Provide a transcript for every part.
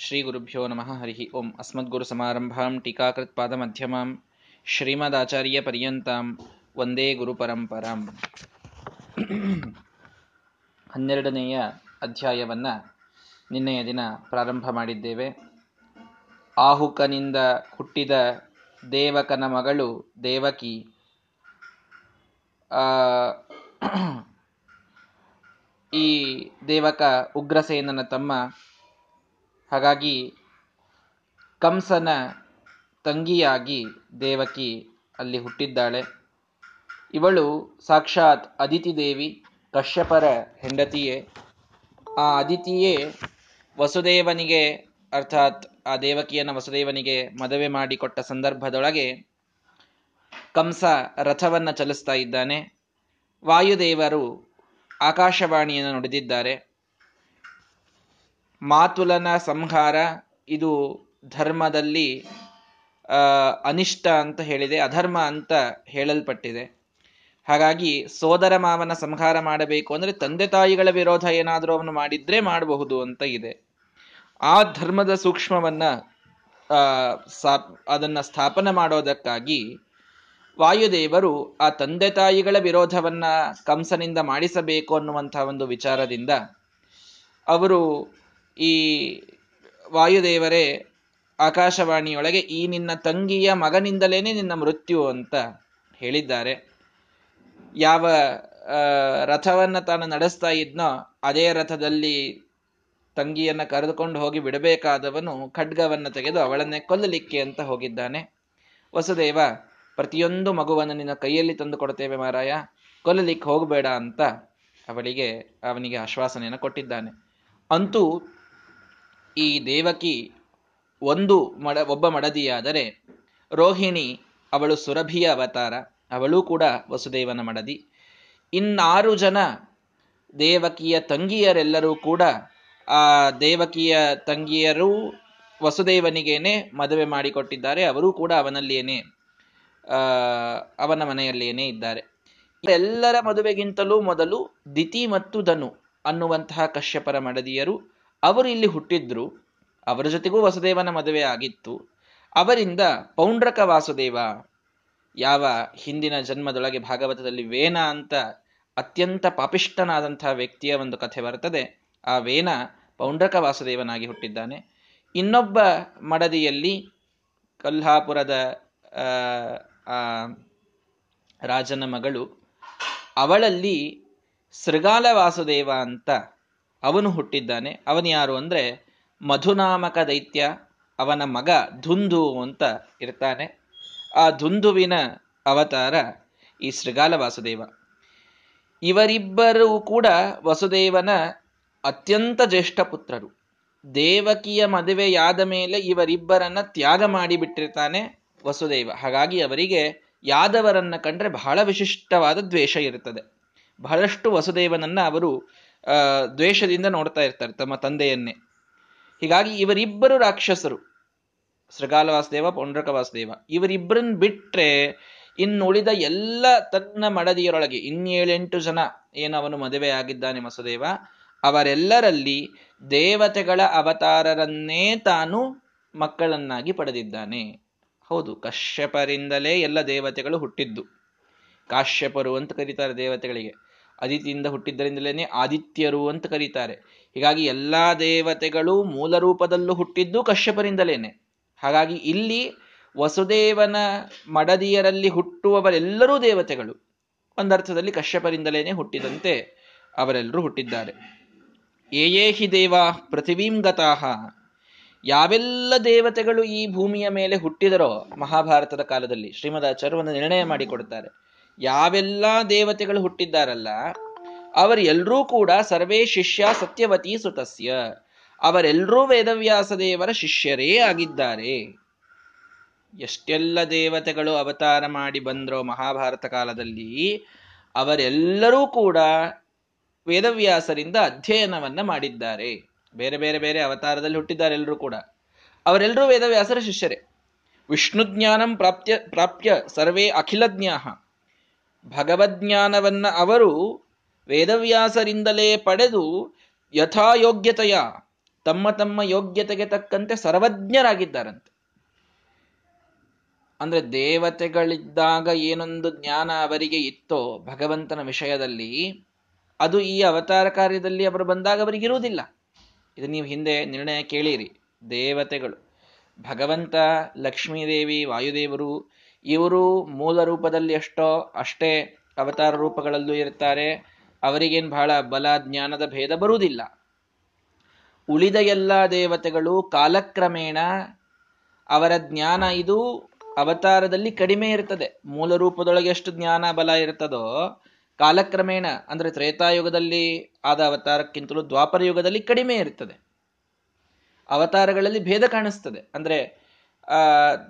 ಶ್ರೀ ಗುರುಭ್ಯೋ ನಮಃ ಹರಿ ಓಂ ಅಸ್ಮದ್ಗುರುಸಮಾರಂಭಾಂ ಟೀಕಾಕೃತ್ಪಾದಮಧ್ಯಮಾಂ ಶ್ರೀಮದಾಚಾರ್ಯಪರ್ಯಂತಾಂ ಒಂದೇ ಗುರುಪರಂಪರಾಂ ಹನ್ನೆರಡನೆಯ ಅಧ್ಯಾಯವನ್ನು ನಿನ್ನೆಯ ದಿನ ಪ್ರಾರಂಭ ಮಾಡಿದ್ದೇವೆ. ಆಹುಕನಿಂದ ಹುಟ್ಟಿದ ದೇವಕನ ಮಗಳು ದೇವಕಿ ಈ ದೇವಕ ಉಗ್ರಸೇನನ ತಮ್ಮ ಹಾಗಾಗಿ ಕಂಸನ ತಂಗಿಯಾಗಿ ದೇವಕಿ ಅಲ್ಲಿ ಹುಟ್ಟಿದ್ದಾಳೆ. ಇವಳು ಸಾಕ್ಷಾತ್ ಅದಿತಿ ದೇವಿ ಕಶ್ಯಪರ ಹೆಂಡತಿಯೇ. ಆ ಅದಿತಿಯೇ ವಸುದೇವನಿಗೆ, ಅರ್ಥಾತ್ ಆ ದೇವಕಿಯನ್ನು ವಸುದೇವನಿಗೆ ಮದುವೆ ಮಾಡಿಕೊಟ್ಟ ಸಂದರ್ಭದೊಳಗೆ ಕಂಸ ರಥವನ್ನು ಚಲಿಸ್ತಾ ಇದ್ದಾನೆ. ವಾಯುದೇವರು ಆಕಾಶವಾಣಿಯನ್ನು ನುಡಿದಿದ್ದಾರೆ. ಮಾತುಲನ ಸಂಹಾರ ಇದು ಧರ್ಮದಲ್ಲಿ ಅನಿಷ್ಟ ಅಂತ ಹೇಳಿದೆ, ಅಧರ್ಮ ಅಂತ ಹೇಳಲ್ಪಟ್ಟಿದೆ. ಹಾಗಾಗಿ ಸೋದರ ಮಾವನ ಸಂಹಾರ ಮಾಡಬೇಕು ಅಂದರೆ ತಂದೆ ತಾಯಿಗಳ ವಿರೋಧ ಏನಾದರೂ ಅವನು ಮಾಡಿದ್ರೆ ಮಾಡಬಹುದು ಅಂತ ಇದೆ. ಆ ಧರ್ಮದ ಸೂಕ್ಷ್ಮವನ್ನ ಅದನ್ನ ಸ್ಥಾಪನೆ ಮಾಡೋದಕ್ಕಾಗಿ ವಾಯುದೇವರು ಆ ತಂದೆ ತಾಯಿಗಳ ವಿರೋಧವನ್ನ ಕಂಸನಿಂದ ಮಾಡಿಸಬೇಕು ಅನ್ನುವಂತಹ ಒಂದು ವಿಚಾರದಿಂದ ಅವರು ಈ ವಾಯುದೇವರೇ, ಆಕಾಶವಾಣಿಯೊಳಗೆ ಈ ನಿನ್ನ ತಂಗಿಯ ಮಗನಿಂದಲೇನೆ ನಿನ್ನ ಮೃತ್ಯು ಅಂತ ಹೇಳಿದ್ದಾರೆ. ಯಾವ ರಥವನ್ನ ತಾನು ನಡೆಸ್ತಾ ಇದ್ನೋ, ಅದೇ ರಥದಲ್ಲಿ ತಂಗಿಯನ್ನ ಕರೆದುಕೊಂಡು ಹೋಗಿ ಬಿಡಬೇಕಾದವನು ಖಡ್ಗವನ್ನು ತೆಗೆದು ಅವಳನ್ನೇ ಕೊಲ್ಲಲಿಕ್ಕೆ ಅಂತ ಹೋಗಿದ್ದಾನೆ. ವಸುದೇವ, ಪ್ರತಿಯೊಂದು ಮಗುವನ್ನು ನಿನ್ನ ಕೈಯಲ್ಲಿ ತಂದು ಕೊಡ್ತೇವೆ ಮಾರಾಯ, ಕೊಲ್ಲಲಿಕ್ಕೆ ಹೋಗಬೇಡ ಅಂತ ಅವಳಿಗೆ, ಅವನಿಗೆ ಆಶ್ವಾಸನೆಯನ್ನು ಕೊಟ್ಟಿದ್ದಾನೆ. ಅಂತೂ ಈ ದೇವಕಿ ಒಂದು ಮಡ, ಒಬ್ಬ ಮಡದಿಯಾದರೆ ರೋಹಿಣಿ ಅವಳು ಸುರಭಿಯ ಅವತಾರ, ಅವಳು ಕೂಡ ವಸುದೇವನ ಮಡದಿ. ಇನ್ನಾರು ಜನ ದೇವಕಿಯ ತಂಗಿಯರೆಲ್ಲರೂ ಕೂಡ ಆ ದೇವಕಿಯ ತಂಗಿಯರು ವಸುದೇವನಿಗೇನೆ ಮದುವೆ ಮಾಡಿಕೊಟ್ಟಿದ್ದಾರೆ, ಅವರೂ ಕೂಡ ಅವನಲ್ಲಿಯೇನೆ ಅವನ ಮನೆಯಲ್ಲೇನೆ ಇದ್ದಾರೆ. ಎಲ್ಲರ ಮದುವೆಗಿಂತಲೂ ಮೊದಲು ದಿತಿ ಮತ್ತು ಧನು ಅನ್ನುವಂತಹ ಕಶ್ಯಪರ ಮಡದಿಯರು ಅವರು ಇಲ್ಲಿ ಹುಟ್ಟಿದ್ರು, ಅವರ ಜೊತೆಗೂ ವಸುದೇವನ ಮದುವೆ ಆಗಿತ್ತು. ಅವರಿಂದ ಪೌಂಡ್ರಕ ವಾಸುದೇವ, ಯಾವ ಹಿಂದಿನ ಜನ್ಮದೊಳಗೆ ಭಾಗವತದಲ್ಲಿ ವೇನ ಅಂತ ಅತ್ಯಂತ ಪಾಪಿಷ್ಟನಾದಂತಹ ವ್ಯಕ್ತಿಯ ಒಂದು ಕಥೆ ಬರ್ತದೆ. ಆ ವೇನ ಪೌಂಡ್ರಕ ವಾಸುದೇವನಾಗಿ ಹುಟ್ಟಿದ್ದಾನೆ. ಇನ್ನೊಬ್ಬ ಮಡದಿಯಲ್ಲಿ ಕೊಲ್ಹಾಪುರದ ರಾಜನ ಮಗಳು, ಅವಳಲ್ಲಿ ಸೃಗಾಲ ವಾಸುದೇವ ಅಂತ ಅವನು ಹುಟ್ಟಿದ್ದಾನೆ. ಅವನು ಯಾರು ಅಂದ್ರೆ ಮಧುನಾಮಕ ದೈತ್ಯ, ಅವನ ಮಗ ಧುಂದು ಅಂತ ಇರ್ತಾನೆ. ಆ ಧುಂದುವಿನ ಅವತಾರ ಈ ಶೃಗಾಲ ವಾಸುದೇವ. ಇವರಿಬ್ಬರೂ ಕೂಡ ವಸುದೇವನ ಅತ್ಯಂತ ಜ್ಯೇಷ್ಠ ಪುತ್ರರು. ದೇವಕಿಯ ಮದುವೆಯಾದ ಮೇಲೆ ಇವರಿಬ್ಬರನ್ನ ತ್ಯಾಗ ಮಾಡಿಬಿಟ್ಟಿರ್ತಾನೆ ವಸುದೇವ. ಹಾಗಾಗಿ ಅವರಿಗೆ ಯಾದವರನ್ನ ಕಂಡ್ರೆ ಬಹಳ ವಿಶಿಷ್ಟವಾದ ದ್ವೇಷ ಇರುತ್ತದೆ ಬಹಳಷ್ಟು ವಸುದೇವನನ್ನ ಅವರು ದ್ವೇಷದಿಂದ ನೋಡ್ತಾ ಇರ್ತಾರೆ ತಮ್ಮ ತಂದೆಯನ್ನೇ. ಹೀಗಾಗಿ ಇವರಿಬ್ಬರು ರಾಕ್ಷಸರು. ಶೃಗಾಲ ವಾಸುದೇವ, ಪೌಂಡ್ರಕ ವಾಸುದೇವ. ಇವರಿಬ್ಬರನ್ನ ಬಿಟ್ರೆ ಇನ್ನುಳಿದ ಎಲ್ಲ ತನ್ನ ಮಡದಿಯರೊಳಗೆ ಇನ್ನೇಳೆಂಟು ಜನ ಏನವನು ಮದುವೆ ಆಗಿದ್ದಾನೆ ಮಸುದೇವ, ಅವರೆಲ್ಲರಲ್ಲಿ ದೇವತೆಗಳ ಅವತಾರರನ್ನೇ ತಾನು ಮಕ್ಕಳನ್ನಾಗಿ ಪಡೆದಿದ್ದಾನೆ. ಹೌದು, ಕಶ್ಯಪರಿಂದಲೇ ಎಲ್ಲ ದೇವತೆಗಳು ಹುಟ್ಟಿದ್ದು. ಕಾಶ್ಯಪರು ಅಂತ ಕರೀತಾರೆ ದೇವತೆಗಳಿಗೆ. ಅದಿತಿಯಿಂದ ಹುಟ್ಟಿದ್ದರಿಂದಲೇ ಆದಿತ್ಯರು ಅಂತ ಕರೀತಾರೆ. ಹೀಗಾಗಿ ಎಲ್ಲಾ ದೇವತೆಗಳು ಮೂಲ ರೂಪದಲ್ಲೂ ಹುಟ್ಟಿದ್ದು ಕಶ್ಯಪರಿಂದಲೇನೆ. ಹಾಗಾಗಿ ಇಲ್ಲಿ ವಸುದೇವನ ಮಡದಿಯರಲ್ಲಿ ಹುಟ್ಟುವವರೆಲ್ಲರೂ ದೇವತೆಗಳು. ಒಂದರ್ಥದಲ್ಲಿ ಕಶ್ಯಪರಿಂದಲೇನೆ ಹುಟ್ಟಿದಂತೆ ಅವರೆಲ್ಲರೂ ಹುಟ್ಟಿದ್ದಾರೆ. ಏಯೇ ಹಿ ದೇವ ಪೃಥಿವೀಂ ಗತಾಹ. ಯಾವೆಲ್ಲ ದೇವತೆಗಳು ಈ ಭೂಮಿಯ ಮೇಲೆ ಹುಟ್ಟಿದರೋ ಮಹಾಭಾರತದ ಕಾಲದಲ್ಲಿ ಶ್ರೀಮದಾಚಾರ್ಯ ಒಂದು ನಿರ್ಣಯ ಮಾಡಿಕೊಡ್ತಾರೆ. ಯಾವೆಲ್ಲ ದೇವತೆಗಳು ಹುಟ್ಟಿದ್ದಾರಲ್ಲ, ಅವರೆಲ್ಲರೂ ಕೂಡ ಸರ್ವೇ ಶಿಷ್ಯ ಸತ್ಯವತಿ ಸುತಸ್ಯ. ಅವರೆಲ್ಲರೂ ವೇದವ್ಯಾಸ ದೇವರ ಶಿಷ್ಯರೇ ಆಗಿದ್ದಾರೆ. ಎಷ್ಟೆಲ್ಲ ದೇವತೆಗಳು ಅವತಾರ ಮಾಡಿ ಬಂದ್ರೋ ಮಹಾಭಾರತ ಕಾಲದಲ್ಲಿ, ಅವರೆಲ್ಲರೂ ಕೂಡ ವೇದವ್ಯಾಸರಿಂದ ಅಧ್ಯಯನವನ್ನ ಮಾಡಿದ್ದಾರೆ. ಬೇರೆ ಬೇರೆ ಬೇರೆ ಅವತಾರದಲ್ಲಿ ಹುಟ್ಟಿದ್ದಾರೆ ಎಲ್ಲರೂ ಕೂಡ. ಅವರೆಲ್ಲರೂ ವೇದವ್ಯಾಸರ ಶಿಷ್ಯರೇ. ವಿಷ್ಣು ಜ್ಞಾನಂ ಪ್ರಾಪ್ತ್ಯ ಪ್ರಾಪ್ಯ ಸರ್ವೇ ಅಖಿಲಜ್ಞಾಹ. ಭಗವಜ್ಞಾನವನ್ನ ಅವರು ವೇದವ್ಯಾಸರಿಂದಲೇ ಪಡೆದು ಯಥಾಯೋಗ್ಯತೆಯ, ತಮ್ಮ ತಮ್ಮ ಯೋಗ್ಯತೆಗೆ ತಕ್ಕಂತೆ ಸರ್ವಜ್ಞರಾಗಿದ್ದಾರಂತೆ. ಅಂದ್ರೆ ದೇವತೆಗಳಿದ್ದಾಗ ಏನೊಂದು ಜ್ಞಾನ ಅವರಿಗೆ ಇತ್ತೋ ಭಗವಂತನ ವಿಷಯದಲ್ಲಿ, ಅದು ಈ ಅವತಾರ ಕಾರ್ಯದಲ್ಲಿ ಅವರು ಬಂದಾಗ ಅವರಿಗಿರುವುದಿಲ್ಲ ಇದು ನೀವು ಹಿಂದೆ ನಿರ್ಣಯ ಕೇಳಿರಿ. ದೇವತೆಗಳು, ಭಗವಂತ, ಲಕ್ಷ್ಮೀದೇವಿ, ವಾಯುದೇವರು ಇವರು ಮೂಲ ರೂಪದಲ್ಲಿ ಎಷ್ಟೋ ಅಷ್ಟೇ ಅವತಾರ ರೂಪಗಳಲ್ಲೂ ಇರ್ತಾರೆ ಅವರಿಗೇನ್ ಬಹಳ ಬಲ ಜ್ಞಾನದ ಭೇದ ಬರುವುದಿಲ್ಲ. ಉಳಿದ ಎಲ್ಲ ದೇವತೆಗಳು ಕಾಲಕ್ರಮೇಣ ಅವರ ಜ್ಞಾನ ಇದು ಅವತಾರದಲ್ಲಿ ಕಡಿಮೆ ಇರ್ತದೆ. ಮೂಲ ರೂಪದೊಳಗೆ ಎಷ್ಟು ಜ್ಞಾನ ಬಲ ಇರ್ತದೋ ಕಾಲಕ್ರಮೇಣ, ಅಂದ್ರೆ ತ್ರೇತಾಯುಗದಲ್ಲಿ ಆದ ಅವತಾರಕ್ಕಿಂತಲೂ ದ್ವಾಪರ ಯುಗದಲ್ಲಿ ಕಡಿಮೆ ಇರ್ತದೆ. ಅವತಾರಗಳಲ್ಲಿ ಭೇದ ಕಾಣಿಸ್ತದೆ. ಅಂದ್ರೆ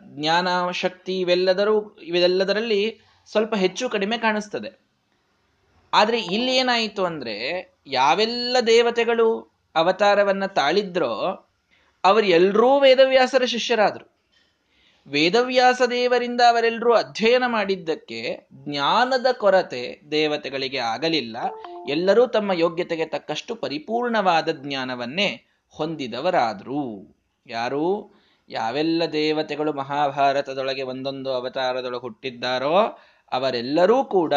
ಜ್ಞಾನ, ಶಕ್ತಿ ಇವೆಲ್ಲದರೂ, ಇವೆಲ್ಲದರಲ್ಲಿ ಸ್ವಲ್ಪ ಹೆಚ್ಚು ಕಡಿಮೆ ಕಾಣಿಸ್ತದೆ. ಆದ್ರೆ ಇಲ್ಲಿ ಏನಾಯಿತು ಅಂದ್ರೆ, ಯಾವೆಲ್ಲ ದೇವತೆಗಳು ಅವತಾರವನ್ನ ತಾಳಿದ್ರೋ ಅವರೆಲ್ಲರೂ ವೇದವ್ಯಾಸರ ಶಿಷ್ಯರಾದರು. ವೇದವ್ಯಾಸ ದೇವರಿಂದ ಅವರೆಲ್ಲರೂ ಅಧ್ಯಯನ ಮಾಡಿದ್ದಕ್ಕೆ ಜ್ಞಾನದ ಕೊರತೆ ದೇವತೆಗಳಿಗೆ ಆಗಲಿಲ್ಲ. ಎಲ್ಲರೂ ತಮ್ಮ ಯೋಗ್ಯತೆಗೆ ತಕ್ಕಷ್ಟು ಪರಿಪೂರ್ಣವಾದ ಜ್ಞಾನವನ್ನೇ ಹೊಂದಿದವರಾದರು. ಯಾರು? ಯಾವೆಲ್ಲ ದೇವತೆಗಳು ಮಹಾಭಾರತದೊಳಗೆ ಒಂದೊಂದು ಅವತಾರದೊಳಗೆ ಹುಟ್ಟಿದ್ದಾರೋ ಅವರೆಲ್ಲರೂ ಕೂಡ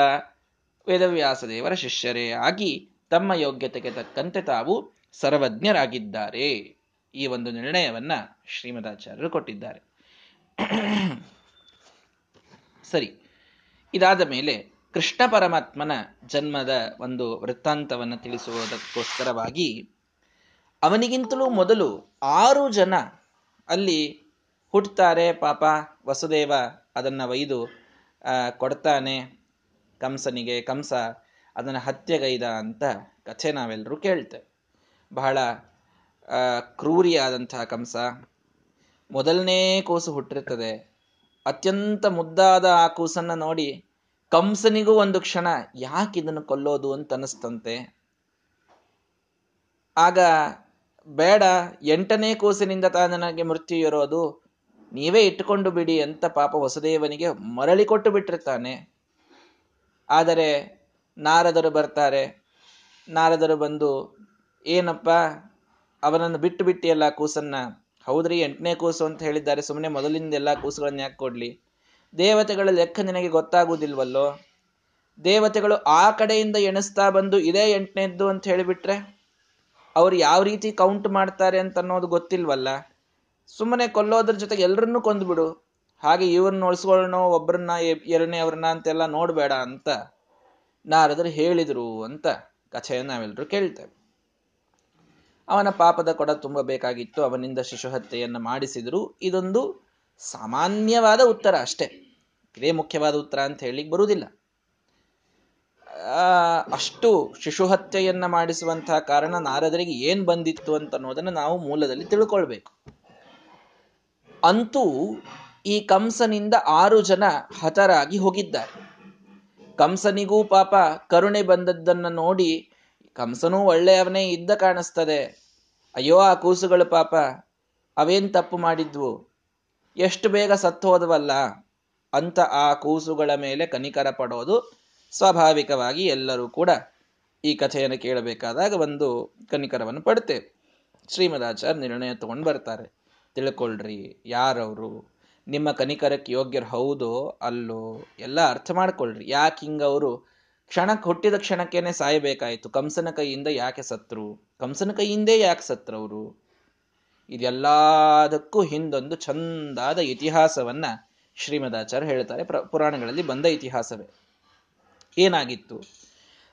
ವೇದವ್ಯಾಸ ದೇವರ ಶಿಷ್ಯರೇ ಆಗಿ ತಮ್ಮ ಯೋಗ್ಯತೆಗೆ ತಕ್ಕಂತೆ ತಾವು ಸರ್ವಜ್ಞರಾಗಿದ್ದಾರೆ. ಈ ಒಂದು ನಿರ್ಣಯವನ್ನ ಶ್ರೀಮದಾಚಾರ್ಯರು ಕೊಟ್ಟಿದ್ದಾರೆ. ಸರಿ, ಇದಾದ ಮೇಲೆ ಕೃಷ್ಣ ಪರಮಾತ್ಮನ ಜನ್ಮದ ಒಂದು ವೃತ್ತಾಂತವನ್ನು ತಿಳಿಸುವುದಕ್ಕೋಸ್ಕರವಾಗಿ ಅವನಿಗಿಂತಲೂ ಮೊದಲು ಆರು ಜನ ಅಲ್ಲಿ ಹುಟ್ಟುತ್ತಾರೆ ಪಾಪ ವಸುದೇವ ಅದನ್ನ ಒಯ್ದು ಕೊಡ್ತಾನೆ ಕಂಸನಿಗೆ, ಕಂಸ ಅದನ್ನ ಹತ್ಯೆಗೈದ ಅಂತ ಕಥೆ ನಾವೆಲ್ಲರೂ ಕೇಳ್ತೇವೆ. ಬಹಳ ಕ್ರೂರಿಯಾದಂತಹ ಕಂಸ. ಮೊದಲನೇ ಕೂಸು ಹುಟ್ಟಿರ್ತದೆ. ಅತ್ಯಂತ ಮುದ್ದಾದ ಆ ಕೂಸನ್ನು ನೋಡಿ ಕಂಸನಿಗೂ ಒಂದು ಕ್ಷಣ ಯಾಕೆ ಇದನ್ನು ಕೊಲ್ಲೋದು ಅಂತ ಅನಿಸ್ತಂತೆ ಆಗ ಬೇಡ, ಎಂಟನೇ ಕೂಸಿನಿಂದ ತಾ ನನಗೆ ಮೃತ್ಯು ಇರೋದು ನೀವೇ ಇಟ್ಟುಕೊಂಡು ಬಿಡಿ ಅಂತ ಪಾಪ ವಸುದೇವನಿಗೆ ಮರಳಿ ಕೊಟ್ಟು ಬಿಟ್ಟಿರ್ತಾನೆ. ಆದರೆ ನಾರದರು ಬರ್ತಾರೆ. ನಾರದರು ಬಂದು, ಏನಪ್ಪ, ಅವನನ್ನು ಬಿಟ್ಟು ಬಿಟ್ಟಿಯಲ್ಲ ಕೂಸನ್ನ? ಹೌದ್ರಿ, ಎಂಟನೇ ಕೂಸು ಅಂತ ಹೇಳಿದ್ದಾರೆ. ಸುಮ್ಮನೆ ಮೊದಲಿಂದ ಎಲ್ಲ ಕೂಸುಗಳನ್ನ ಯಾಕೆ ಕೊಡ್ಲಿ? ದೇವತೆಗಳ ಲೆಕ್ಕ ನಿನಗೆ ಗೊತ್ತಾಗುವುದಿಲ್ವಲ್ಲೋ ದೇವತೆಗಳು ಆ ಕಡೆಯಿಂದ ಎಣಿಸ್ತಾ ಬಂದು ಇದೇ ಎಂಟನೇದ್ದು ಅಂತ ಹೇಳಿಬಿಟ್ರೆ? ಅವ್ರು ಯಾವ ರೀತಿ ಕೌಂಟ್ ಮಾಡ್ತಾರೆ ಅಂತ ಅನ್ನೋದು ಗೊತ್ತಿಲ್ವಲ್ಲ? ಸುಮ್ಮನೆ ಕೊಲ್ಲೋದ್ರ ಜೊತೆಗೆ ಎಲ್ಲರನ್ನೂ ಕೊಂದ್ಬಿಡು. ಹಾಗೆ ಇವ್ರನ್ನ ಉಳಿಸ್ಕೊಳ್ಳೋಣ ಒಬ್ಬರನ್ನ ಎರಡನೇ ಅವ್ರನ್ನ ಅಂತೆಲ್ಲ ನೋಡಬೇಡ ಅಂತ ನಾರದರು ಹೇಳಿದ್ರು ಅಂತ ಕಥೆಯನ್ನು ನಾವೆಲ್ಲರೂ ಕೇಳ್ತೇವೆ. ಅವನ ಪಾಪದ ಕೊಡ ತುಂಬಬೇಕಾಗಿತ್ತು ಅವನಿಂದ ಶಿಶುಹತ್ಯೆಯನ್ನು ಮಾಡಿಸಿದ್ರು. ಇದೊಂದು ಸಾಮಾನ್ಯವಾದ ಉತ್ತರ ಅಷ್ಟೇ. ಇದೇ ಮುಖ್ಯವಾದ ಉತ್ತರ ಅಂತ ಹೇಳಲಿಕ್ಕೆ ಬರುವುದಿಲ್ಲ. ಅಷ್ಟು ಶಿಶುಹತ್ಯೆಯನ್ನ ಮಾಡಿಸುವಂತಹ ಕಾರಣ ನಾರದರಿಗೆ ಏನ್ ಬಂದಿತ್ತು ಅಂತ ಅನ್ನೋದನ್ನ ನಾವು ಮೂಲದಲ್ಲಿ ತಿಳ್ಕೊಳ್ಬೇಕು. ಅಂತೂ ಈ ಕಂಸನಿಂದ ಆರು ಜನ ಹತರಾಗಿ ಹೋಗಿದ್ದಾರೆ. ಕಂಸನಿಗೂ ಪಾಪ ಕರುಣೆ ಬಂದದ್ದನ್ನ ನೋಡಿ ಕಂಸನೂ ಒಳ್ಳೆಯವನೇ ಇದ್ದ ಕಾಣಿಸ್ತದೆ. ಅಯ್ಯೋ, ಆ ಕೂಸುಗಳು ಪಾಪ, ಅವೇನ್ ತಪ್ಪು ಮಾಡಿದ್ವು? ಎಷ್ಟು ಬೇಗ ಸತ್ತು ಹೋದವಲ್ಲ? ಅಂತ ಆ ಕೂಸುಗಳ ಮೇಲೆ ಕನಿಕರ ಪಡೋದು ಸ್ವಾಭಾವಿಕವಾಗಿ ಎಲ್ಲರೂ ಕೂಡ ಈ ಕಥೆಯನ್ನು ಕೇಳಬೇಕಾದಾಗ ಒಂದು ಕನಿಕರವನ್ನು ಪಡ್ತೇವೆ. ಶ್ರೀಮದಾಚಾರ್ಯ ನಿರ್ಣಯ ತಗೊಂಡು ಬರ್ತಾರೆ. ತಿಳ್ಕೊಳ್ರಿ, ಯಾರವರು? ನಿಮ್ಮ ಕನಿಕರಕ್ಕೆ ಯೋಗ್ಯರು ಹೌದೋ, ಅಲ್ಲೋ? ಎಲ್ಲ ಅರ್ಥ ಮಾಡ್ಕೊಳ್ರಿ. ಯಾಕೆ ಹಿಂಗವರು? ಕ್ಷಣಕ್ಕೆ ಹುಟ್ಟಿದ ಕ್ಷಣಕ್ಕೇನೆ ಸಾಯಬೇಕಾಯಿತು. ಕಂಸನ ಕೈಯಿಂದ ಯಾಕೆ ಸತ್ರು? ಕಂಸನ ಕೈಯಿಂದೇ ಯಾಕೆ ಸತ್ರವರು? ಇದೆಲ್ಲದಕ್ಕೂ ಹಿಂದೊಂದು ಚಂದಾದ ಇತಿಹಾಸವನ್ನ ಶ್ರೀಮದಾಚಾರ್ಯ ಹೇಳ್ತಾರೆ. ಪುರಾಣಗಳಲ್ಲಿ ಬಂದ ಇತಿಹಾಸವೇ. ಏನಾಗಿತ್ತು?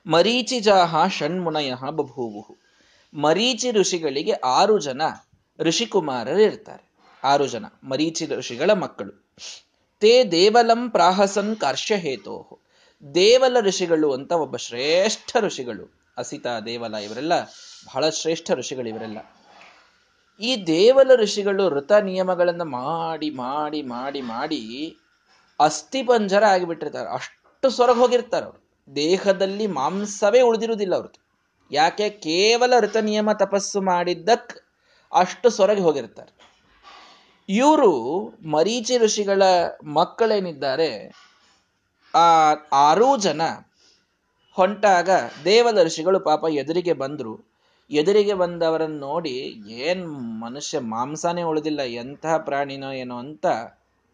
ಮರೀಚಿಜಾಹ ಷಣ್ಮುನಯ ಬಭೂವು. ಮರೀಚಿ ಋಷಿಗಳಿಗೆ ಆರು ಜನ ಋಷಿಕುಮಾರರಿರ್ತಾರೆ. ಆರು ಜನ ಮರೀಚಿ ಋಷಿಗಳ ಮಕ್ಕಳು. ತೇ ದೇವಲಂ ಪ್ರಾಹಸನ್ ಕಾರ್ಶ್ಯ ಹೇತೋಹು. ದೇವಲ ಋಷಿಗಳು ಅಂತ ಒಬ್ಬ ಶ್ರೇಷ್ಠ ಋಷಿಗಳು. ಅಸಿತಾ, ದೇವಲ ಇವರೆಲ್ಲ ಬಹಳ ಶ್ರೇಷ್ಠ ಋಷಿಗಳು ಇವರೆಲ್ಲ. ಈ ದೇವಲ ಋಷಿಗಳು ಋತ ನಿಯಮಗಳನ್ನು ಮಾಡಿ ಮಾಡಿ ಮಾಡಿ ಮಾಡಿ ಅಸ್ಥಿಪಂಜರ ಆಗಿಬಿಟ್ಟಿರ್ತಾರೆ. ಅಷ್ಟು ಸೊರಗ ಹೋಗಿರ್ತಾರ ಅವರು. ದೇಹದಲ್ಲಿ ಮಾಂಸವೇ ಉಳಿದಿರುವುದಿಲ್ಲ ಅವ್ರದ್ದು ಯಾಕೆ? ಕೇವಲ ಋತ ನಿಯಮ ತಪಸ್ಸು ಮಾಡಿದ್ದಕ್ ಅಷ್ಟು ಸೊರಗಿ ಹೋಗಿರ್ತಾರೆ. ಇವರು ಮರೀಚಿ ಋಷಿಗಳ ಮಕ್ಕಳೇನಿದ್ದಾರೆ? ಆ ಆರೂ ಜನ ಹೊಂಟಾಗ ದೇವದರ್ಶಿಗಳು ಪಾಪ ಎದುರಿಗೆ ಬಂದರು. ಎದುರಿಗೆ ಬಂದವರನ್ನು ನೋಡಿ ಏನ್ ಮನುಷ್ಯ ಮಾಂಸನೇ ಉಳಿದಿಲ್ಲ, ಎಂತಹ ಪ್ರಾಣಿನೋ ಏನೋ ಅಂತ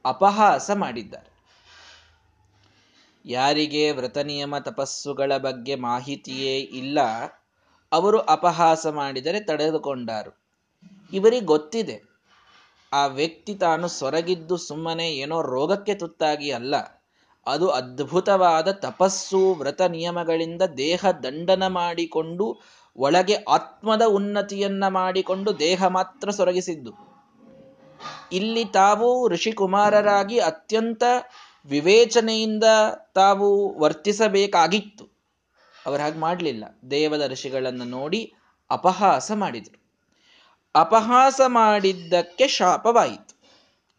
ಅಪಹಾಸ ಮಾಡಿದ್ದಾರೆ. ಯಾರಿಗೆ ವ್ರತ ನಿಯಮ ತಪಸ್ಸುಗಳ ಬಗ್ಗೆ ಮಾಹಿತಿಯೇ ಇಲ್ಲ, ಅವರು ಅಪಹಾಸ ಮಾಡಿದರೆ ತಡೆದುಕೊಂಡರು. ಇವರಿಗೆ ಗೊತ್ತಿದೆ, ಆ ವ್ಯಕ್ತಿ ತಾನು ಸೊರಗಿದ್ದು ಸುಮ್ಮನೆ ಏನೋ ರೋಗಕ್ಕೆ ತುತ್ತಾಗಿ ಅಲ್ಲ, ಅದು ಅದ್ಭುತವಾದ ತಪಸ್ಸು, ವ್ರತ ನಿಯಮಗಳಿಂದ ದೇಹ ದಂಡನ ಮಾಡಿಕೊಂಡು, ಒಳಗೆ ಆತ್ಮದ ಉನ್ನತಿಯನ್ನ ಮಾಡಿಕೊಂಡು ದೇಹ ಮಾತ್ರ ಸೊರಗಿಸಿದ್ದು. ಇಲ್ಲಿ ತಾವು ಋಷಿಕುಮಾರರಾಗಿ ಅತ್ಯಂತ ವಿವೇಚನೆಯಿಂದ ತಾವು ವರ್ತಿಸಬೇಕಾಗಿತ್ತು. ಅವರು ಹಾಗೆ ಮಾಡಲಿಲ್ಲ. ದೇವದ ಋಷಿಗಳನ್ನು ನೋಡಿ ಅಪಹಾಸ ಮಾಡಿದರು. ಅಪಹಾಸ ಮಾಡಿದ್ದಕ್ಕೆ ಶಾಪವಾಯಿತು.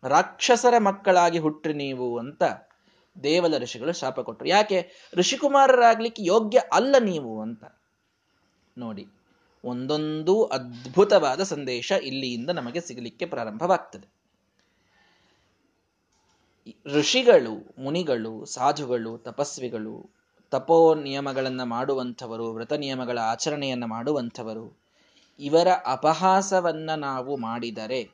ರಾಕ್ಷಸರ ಮಕ್ಕಳಾಗಿ ಹುಟ್ಟ್ರಿ ನೀವು ಅಂತ ದೇವದ ಋಷಿಗಳು ಶಾಪ ಕೊಟ್ಟರು. ಯಾಕೆ? ಋಷಿಕುಮಾರರಾಗ್ಲಿಕ್ಕೆ ಯೋಗ್ಯ ಅಲ್ಲ ನೀವು ಅಂತ ನೋಡಿ. ಒಂದೊಂದು ಅದ್ಭುತವಾದ ಸಂದೇಶ ಇಲ್ಲಿಯಿಂದ ನಮಗೆ ಸಿಗಲಿಕ್ಕೆ ಪ್ರಾರಂಭವಾಗ್ತದೆ. ಋಷಿಗಳು, ಮುನಿಗಳು, ಸಾಧುಗಳು, ತಪಸ್ವಿಗಳು ತಪೋ ನಿಯಮಗಳನ್ನು ಮಾಡುವಂಥವರು, ವ್ರತ ನಿಯಮಗಳ ಆಚರಣೆಯನ್ನು ಮಾಡುವಂಥವರು, ಇವರ ಅಪಹಾಸವನ್ನು ನಾವು ಮಾಡಿದರೆ,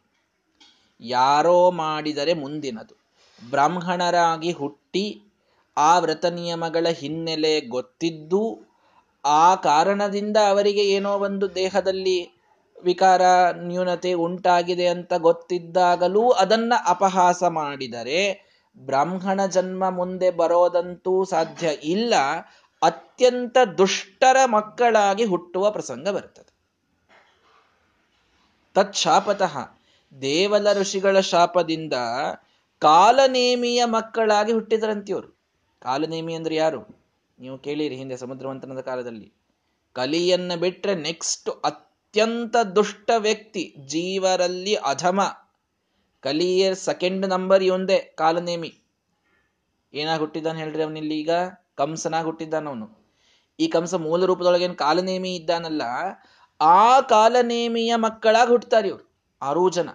ಯಾರೋ ಮಾಡಿದರೆ ಮುಂದಿನದು. ಬ್ರಾಹ್ಮಣರಾಗಿ ಹುಟ್ಟಿ ಆ ವ್ರತ ನಿಯಮಗಳ ಹಿನ್ನೆಲೆ ಗೊತ್ತಿದ್ದು, ಆ ಕಾರಣದಿಂದ ಅವರಿಗೆ ಏನೋ ಒಂದು ದೇಹದಲ್ಲಿ ವಿಕಾರ ನ್ಯೂನತೆ ಉಂಟಾಗಿದೆ ಅಂತ ಗೊತ್ತಿದ್ದಾಗಲೂ ಅದನ್ನ ಅಪಹಾಸ ಮಾಡಿದರೆ ಬ್ರಾಹ್ಮಣ ಜನ್ಮ ಮುಂದೆ ಬರೋದಂತೂ ಸಾಧ್ಯ ಇಲ್ಲ. ಅತ್ಯಂತ ದುಷ್ಟರ ಮಕ್ಕಳಾಗಿ ಹುಟ್ಟುವ ಪ್ರಸಂಗ ಬರ್ತದೆ. ತತ್ಶಾಪತಃ ದೇವಲ ಋಷಿಗಳ ಶಾಪದಿಂದ ಕಾಲನೇಮಿಯ ಮಕ್ಕಳಾಗಿ ಹುಟ್ಟಿದರಂತಿಯವರು ಕಾಲನೇಮಿ ಅಂದ್ರೆ ಯಾರು? ನೀವು ಕೇಳಿರಿ ಹಿಂದೆ ಸಮುದ್ರವಂತನದ ಕಾಲದಲ್ಲಿ. ಕಲಿಯನ್ನ ಬಿಟ್ರೆ ನೆಕ್ಸ್ಟ್ ಅತ್ಯಂತ ದುಷ್ಟ ವ್ಯಕ್ತಿ, ಜೀವರಲ್ಲಿ ಅಧಮ. ಕಲಿಯರ್ ಸೆಕೆಂಡ್ ನಂಬರ್ ಇವಂದೇ, ಕಾಲನೇಮಿ. ಏನಾಗ ಹುಟ್ಟಿದ್ದಾನೆ ಹೇಳ್ರಿ ಅವನಿಲ್ಲಿ ಈಗ? ಕಂಸನಾಗಿ ಹುಟ್ಟಿದ್ದಾನ ಅವನು ಈ ಕಂಸ ಮೂಲ ರೂಪದೊಳಗೆ ಕಾಲನೇಮಿ ಇದ್ದಾನಲ್ಲ, ಆ ಕಾಲನೇಮಿಯ ಮಕ್ಕಳಾಗಿ ಹುಟ್ಟುತ್ತಾರೆ ಇವರು, ಆರೂ ಜನ.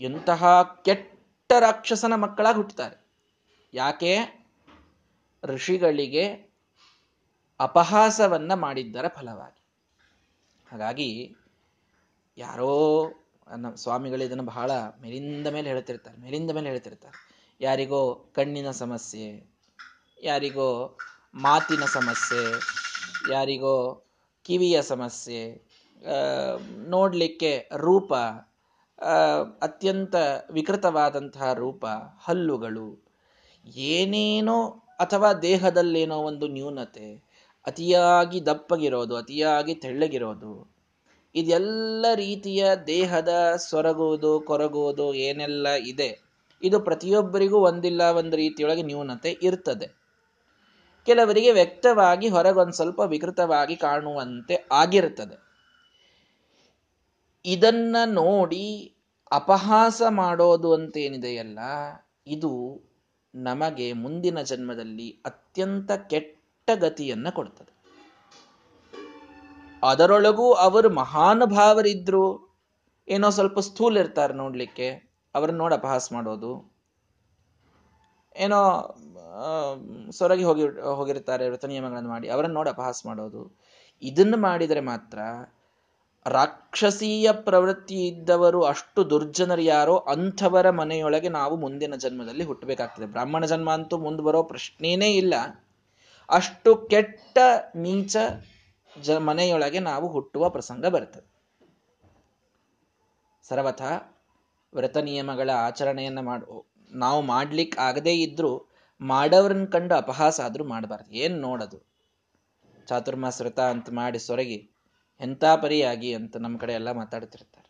ಎಂತಹ ಕೆಟ್ಟ ರಾಕ್ಷಸನ ಮಕ್ಕಳಾಗಿ ಹುಟ್ಟುತ್ತಾರೆ ಯಾಕೆ? ಋಷಿಗಳಿಗೆ ಅಪಹಾಸವನ್ನ ಮಾಡಿದ್ದರ ಫಲವಾಗಿ. ಹಾಗಾಗಿ ಯಾರೋ ನಮ್ಮ ಸ್ವಾಮಿಗಳು ಇದನ್ನು ಬಹಳ ಮೇಲಿಂದ ಮೇಲೆ ಹೇಳ್ತಿರ್ತಾರೆ, ಮೇಲಿಂದ ಮೇಲೆ ಹೇಳ್ತಿರ್ತಾರೆ. ಯಾರಿಗೋ ಕಣ್ಣಿನ ಸಮಸ್ಯೆ, ಯಾರಿಗೋ ಮಾತಿನ ಸಮಸ್ಯೆ, ಯಾರಿಗೋ ಕಿವಿಯ ಸಮಸ್ಯೆ ನೋಡಲಿಕ್ಕೆ ರೂಪ ಅತ್ಯಂತ ವಿಕೃತವಾದಂತಹ ರೂಪ, ಹಲ್ಲುಗಳು, ಏನೇನೋ ಅಥವಾ ದೇಹದಲ್ಲೇನೋ ಒಂದು ನ್ಯೂನತೆ ಅತಿಯಾಗಿ ದಪ್ಪಗಿರೋದು, ಅತಿಯಾಗಿ ತೆಳ್ಳಗಿರೋದು. ಇದೆಲ್ಲ ರೀತಿಯ ದೇಹದ ಸೊರಗುವುದು, ಕೊರಗುವುದು ಏನೆಲ್ಲ ಇದೆ, ಇದು ಪ್ರತಿಯೊಬ್ಬರಿಗೂ ಒಂದಿಲ್ಲ, ಒಂದು ರೀತಿಯೊಳಗೆ ನ್ಯೂನತೆ ಇರ್ತದೆ. ಕೆಲವರಿಗೆ ವ್ಯಕ್ತವಾಗಿ ಹೊರಗೊಂದು ಸ್ವಲ್ಪ ವಿಕೃತವಾಗಿ ಕಾಣುವಂತೆ ಆಗಿರ್ತದೆ. ಇದನ್ನ ನೋಡಿ ಅಪಹಾಸ ಮಾಡೋದು ಅಂತೇನಿದೆಯಲ್ಲ, ಇದು ನಮಗೆ ಮುಂದಿನ ಜನ್ಮದಲ್ಲಿ ಅತ್ಯಂತ ಕೆಟ್ಟ ಗತಿಯನ್ನ ಕೊಡ್ತದೆ. ಅದರೊಳಗೂ ಅವರು ಮಹಾನುಭಾವರಿದ್ರು. ಏನೋ ಸ್ವಲ್ಪ ಸ್ಥೂಲ್ ಇರ್ತಾರೆ ನೋಡ್ಲಿಕ್ಕೆ. ಅವ್ರನ್ನ ನೋಡಿ ಅಪಹಾಸ ಮಾಡೋದು. ಏನೋ ಸೊರಗಿ ಹೋಗಿ, ಹೋಗಿರ್ತಾರೆ ವ್ರತ ನಿಯಮಗಳನ್ನು ಮಾಡಿ. ಅವರನ್ನು ನೋಡಿ ಅಪಹಾಸ ಮಾಡೋದು. ಇದನ್ನು ಮಾಡಿದರೆ ಮಾತ್ರ ರಾಕ್ಷಸೀಯ ಪ್ರವೃತ್ತಿ ಇದ್ದವರು ಅಷ್ಟು ದುರ್ಜನರು ಯಾರೋ ಅಂಥವರ ಮನೆಯೊಳಗೆ ನಾವು ಮುಂದಿನ ಜನ್ಮದಲ್ಲಿ ಹುಟ್ಟಬೇಕಾಗ್ತದೆ. ಬ್ರಾಹ್ಮಣ ಜನ್ಮ ಅಂತೂ ಮುಂದೆ ಬರೋ ಪ್ರಶ್ನೆನೇ ಇಲ್ಲ. ಅಷ್ಟು ಕೆಟ್ಟ ನೀಚ ಜ ಮನೆಯೊಳಗೆ ನಾವು ಹುಟ್ಟುವ ಪ್ರಸಂಗ ಬರ್ತದೆ. ಸರ್ವಥ ವ್ರತ ನಿಯಮಗಳ ಆಚರಣೆಯನ್ನು ಮಾಡು, ನಾವು ಮಾಡ್ಲಿಕ್ಕೆ ಆಗದೇ ಇದ್ರೂ ಮಾಡವ್ರನ್ನ ಕಂಡು ಅಪಹಾಸ ಆದರೂ ಮಾಡಬಾರ್ದು. ಏನು ನೋಡೋದು? ಚಾತುರ್ಮಾಸ ವ್ರತ ಅಂತ ಮಾಡಿ ಸೊರಗಿ ಎಂಥ ಪರಿಯಾಗಿ ಅಂತ ನಮ್ಮ ಕಡೆ ಎಲ್ಲ ಮಾತಾಡ್ತಿರ್ತಾರೆ.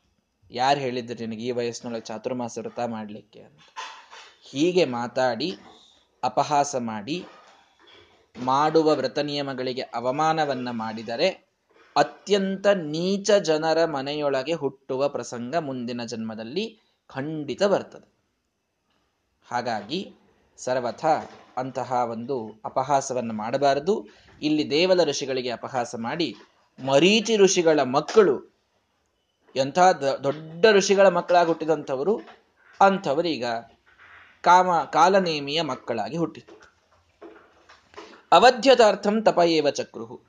ಯಾರು ಹೇಳಿದ್ರು ನಿನಗೆ ಈ ವಯಸ್ಸಿನೊಳಗೆ ಚಾತುರ್ಮಾಸ ವ್ರತ ಮಾಡಲಿಕ್ಕೆ ಅಂತ? ಹೀಗೆ ಮಾತಾಡಿ ಅಪಹಾಸ ಮಾಡಿ ಮಾಡುವ ವ್ರತ ನಿಯಮಗಳಿಗೆ ಅವಮಾನವನ್ನ ಮಾಡಿದರೆ ಅತ್ಯಂತ ನೀಚ ಜನರ ಮನೆಯೊಳಗೆ ಹುಟ್ಟುವ ಪ್ರಸಂಗ ಮುಂದಿನ ಜನ್ಮದಲ್ಲಿ ಖಂಡಿತ ಬರ್ತದೆ. ಹಾಗಾಗಿ ಸರ್ವಥ ಅಂತಹ ಒಂದು ಅಪಹಾಸವನ್ನು ಮಾಡಬಾರದು. ಇಲ್ಲಿ ದೇವದ ಋಷಿಗಳಿಗೆ ಅಪಹಾಸ ಮಾಡಿ ಮರೀಚಿ ಋಷಿಗಳ ಮಕ್ಕಳು, ಎಂಥ ದೊಡ್ಡ ಋಷಿಗಳ ಮಕ್ಕಳಾಗಿ ಹುಟ್ಟಿದಂಥವರು ಅಂಥವರೀಗ ಕಾಮ, ಕಾಲನೇಮಿಯ ಮಕ್ಕಳಾಗಿ ಹುಟ್ಟಿತು ಅವಧ್ಯತಾರ್ಥಂ ತಪ ಏವ ಚಕ್ರುಹು.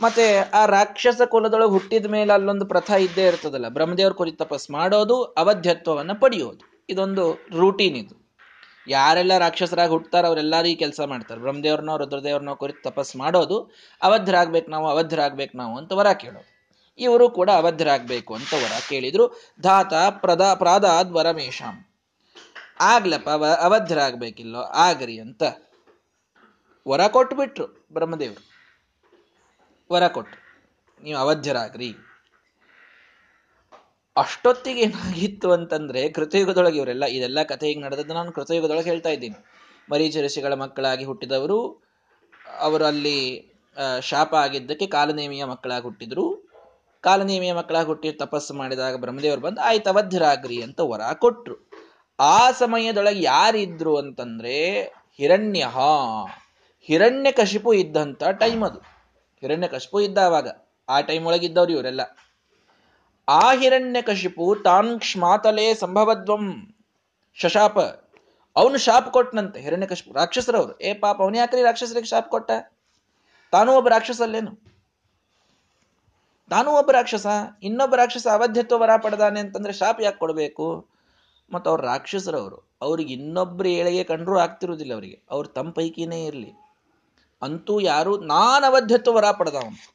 ಮತ್ತೆ ಆ ರಾಕ್ಷಸ ಕುಲದೊಳಗೆ ಹುಟ್ಟಿದ ಮೇಲೆ ಅಲ್ಲೊಂದು ಪ್ರಥಾ ಇದ್ದೇ ಇರ್ತದಲ್ಲ, ಬ್ರಹ್ಮದೇವ್ರ ಕುರಿತು ತಪಸ್ ಮಾಡೋದು, ಅವಧ್ಯತ್ವವನ್ನು ಪಡೆಯೋದು. ಇದೊಂದು ರೂಟೀನ್ ಇದು. ಯಾರೆಲ್ಲ ರಾಕ್ಷಸರಾಗಿ ಹುಟ್ಟತಾರ ಅವರೆಲ್ಲರೂ ಈ ಕೆಲಸ ಮಾಡ್ತಾರೆ. ಬ್ರಹ್ಮದೇವ್ರನ್ನೋ ರುದ್ರದೇವ್ರನ್ನೋ ಕುರಿತು ತಪಸ್ ಮಾಡೋದು, ಅವಧ್ಯರಾಗ್ಬೇಕು ನಾವು ಅವಧ್ಯರಾಗ್ಬೇಕು ನಾವು ಅಂತ ವರ ಕೇಳೋದು. ಇವರು ಕೂಡ ಅವಧ್ಯರಾಗ್ಬೇಕು ಅಂತ ವರ ಕೇಳಿದ್ರು. ಧಾತ ಪ್ರದಾ, ಪ್ರಾದಾದ್ ವರಮೇಶಾಂ ಆಗ್ಲಪ್ಪ, ಅವ ಆಗ್ರಿ ಅಂತ. ವರ ಕೊಟ್ಬಿಟ್ರು ಬ್ರಹ್ಮದೇವರು. ವರ ಕೊಟ್ಟು ನೀವು ಅವಧ್ಯರಾಗ್ರಿ ಅಷ್ಟೊತ್ತಿಗೆ ಏನಾಗಿತ್ತು ಅಂತಂದ್ರೆ ಕೃತಯುಗದೊಳಗೆ ಇವರೆಲ್ಲ, ಇದೆಲ್ಲ ಕಥೆ ಈಗ ನಡೆದದ್ದು ನಾನು ಕೃತಯುಗದೊಳಗೆ ಹೇಳ್ತಾ ಇದ್ದೀನಿ. ಮರೀಚ ಋಷಿಗಳ ಮಕ್ಕಳಾಗಿ ಹುಟ್ಟಿದವರು, ಅವರು ಅಲ್ಲಿ ಶಾಪ ಆಗಿದ್ದಕ್ಕೆ ಕಾಲನೇಮಿಯ ಮಕ್ಕಳಾಗಿ ಹುಟ್ಟಿದ್ರು. ಕಾಲನೇಮಿಯ ಮಕ್ಕಳಾಗಿ ಹುಟ್ಟಿ ತಪಸ್ಸು ಮಾಡಿದಾಗ ಬ್ರಹ್ಮದೇವರು ಬಂದು, ಆಯ್ತು ಅವಧ್ಯರಾಗ್ರಿ ಅಂತ ವರ ಕೊಟ್ರು. ಆ ಸಮಯದೊಳಗೆ ಯಾರಿದ್ರು ಅಂತಂದ್ರೆ ಹಿರಣ್ಯ ಹಿರಣ್ಯ ಕಶಿಪು ಇದ್ದಂತ ಟೈಮ್ ಅದು. ಹಿರಣ್ಯ ಕಶಿಪು ಇದ್ದ ಆವಾಗ ಆ ಟೈಮ್ ಒಳಗಿದ್ದವ್ರು ಇವರೆಲ್ಲ. ಆ ಹಿರಣ್ಯ ಕಶಿಪು ತಾನ್ ಕ್ಷಮಾತಲೇ ಸಂಭವದ್ವಂ. ಶಶಾಪ. ಅವನು ಶಾಪ್ ಕೊಟ್ಟನಂತೆ ಹಿರಣ್ಯ ಕಶಿಪು ರಾಕ್ಷಸರವರು. ಏ ಪಾಪ, ಅವನು ಯಾಕ್ರಿ ರಾಕ್ಷಸರಿಗೆ ಶಾಪ್ ಕೊಟ್ಟ? ತಾನೂ ಒಬ್ಬ ರಾಕ್ಷಸಲ್ಲೇನು? ತಾನೂ ಒಬ್ಬ ರಾಕ್ಷಸ, ಇನ್ನೊಬ್ಬ ರಾಕ್ಷಸ ಅವಧ್ಯತ್ವ ವರ ಪಡೆದಾನೆ ಅಂತಂದ್ರೆ ಶಾಪ್ ಯಾಕೆ ಕೊಡಬೇಕು? ಮತ್ತು ಅವ್ರು ರಾಕ್ಷಸರವರು. ಅವ್ರಿಗೆ ಇನ್ನೊಬ್ರು ಏಳಿಗೆ ಕಂಡ್ರೂ ಆಗ್ತಿರುವುದಿಲ್ಲ ಅವರಿಗೆ. ಅವ್ರು ತಮ್ಮ ಪೈಕಿನೇ ಇರಲಿ. ಅಂತೂ ಯಾರು ನಾನು ಅವಧ್ಯತ್ವ ವರ ಪಡೆದವನು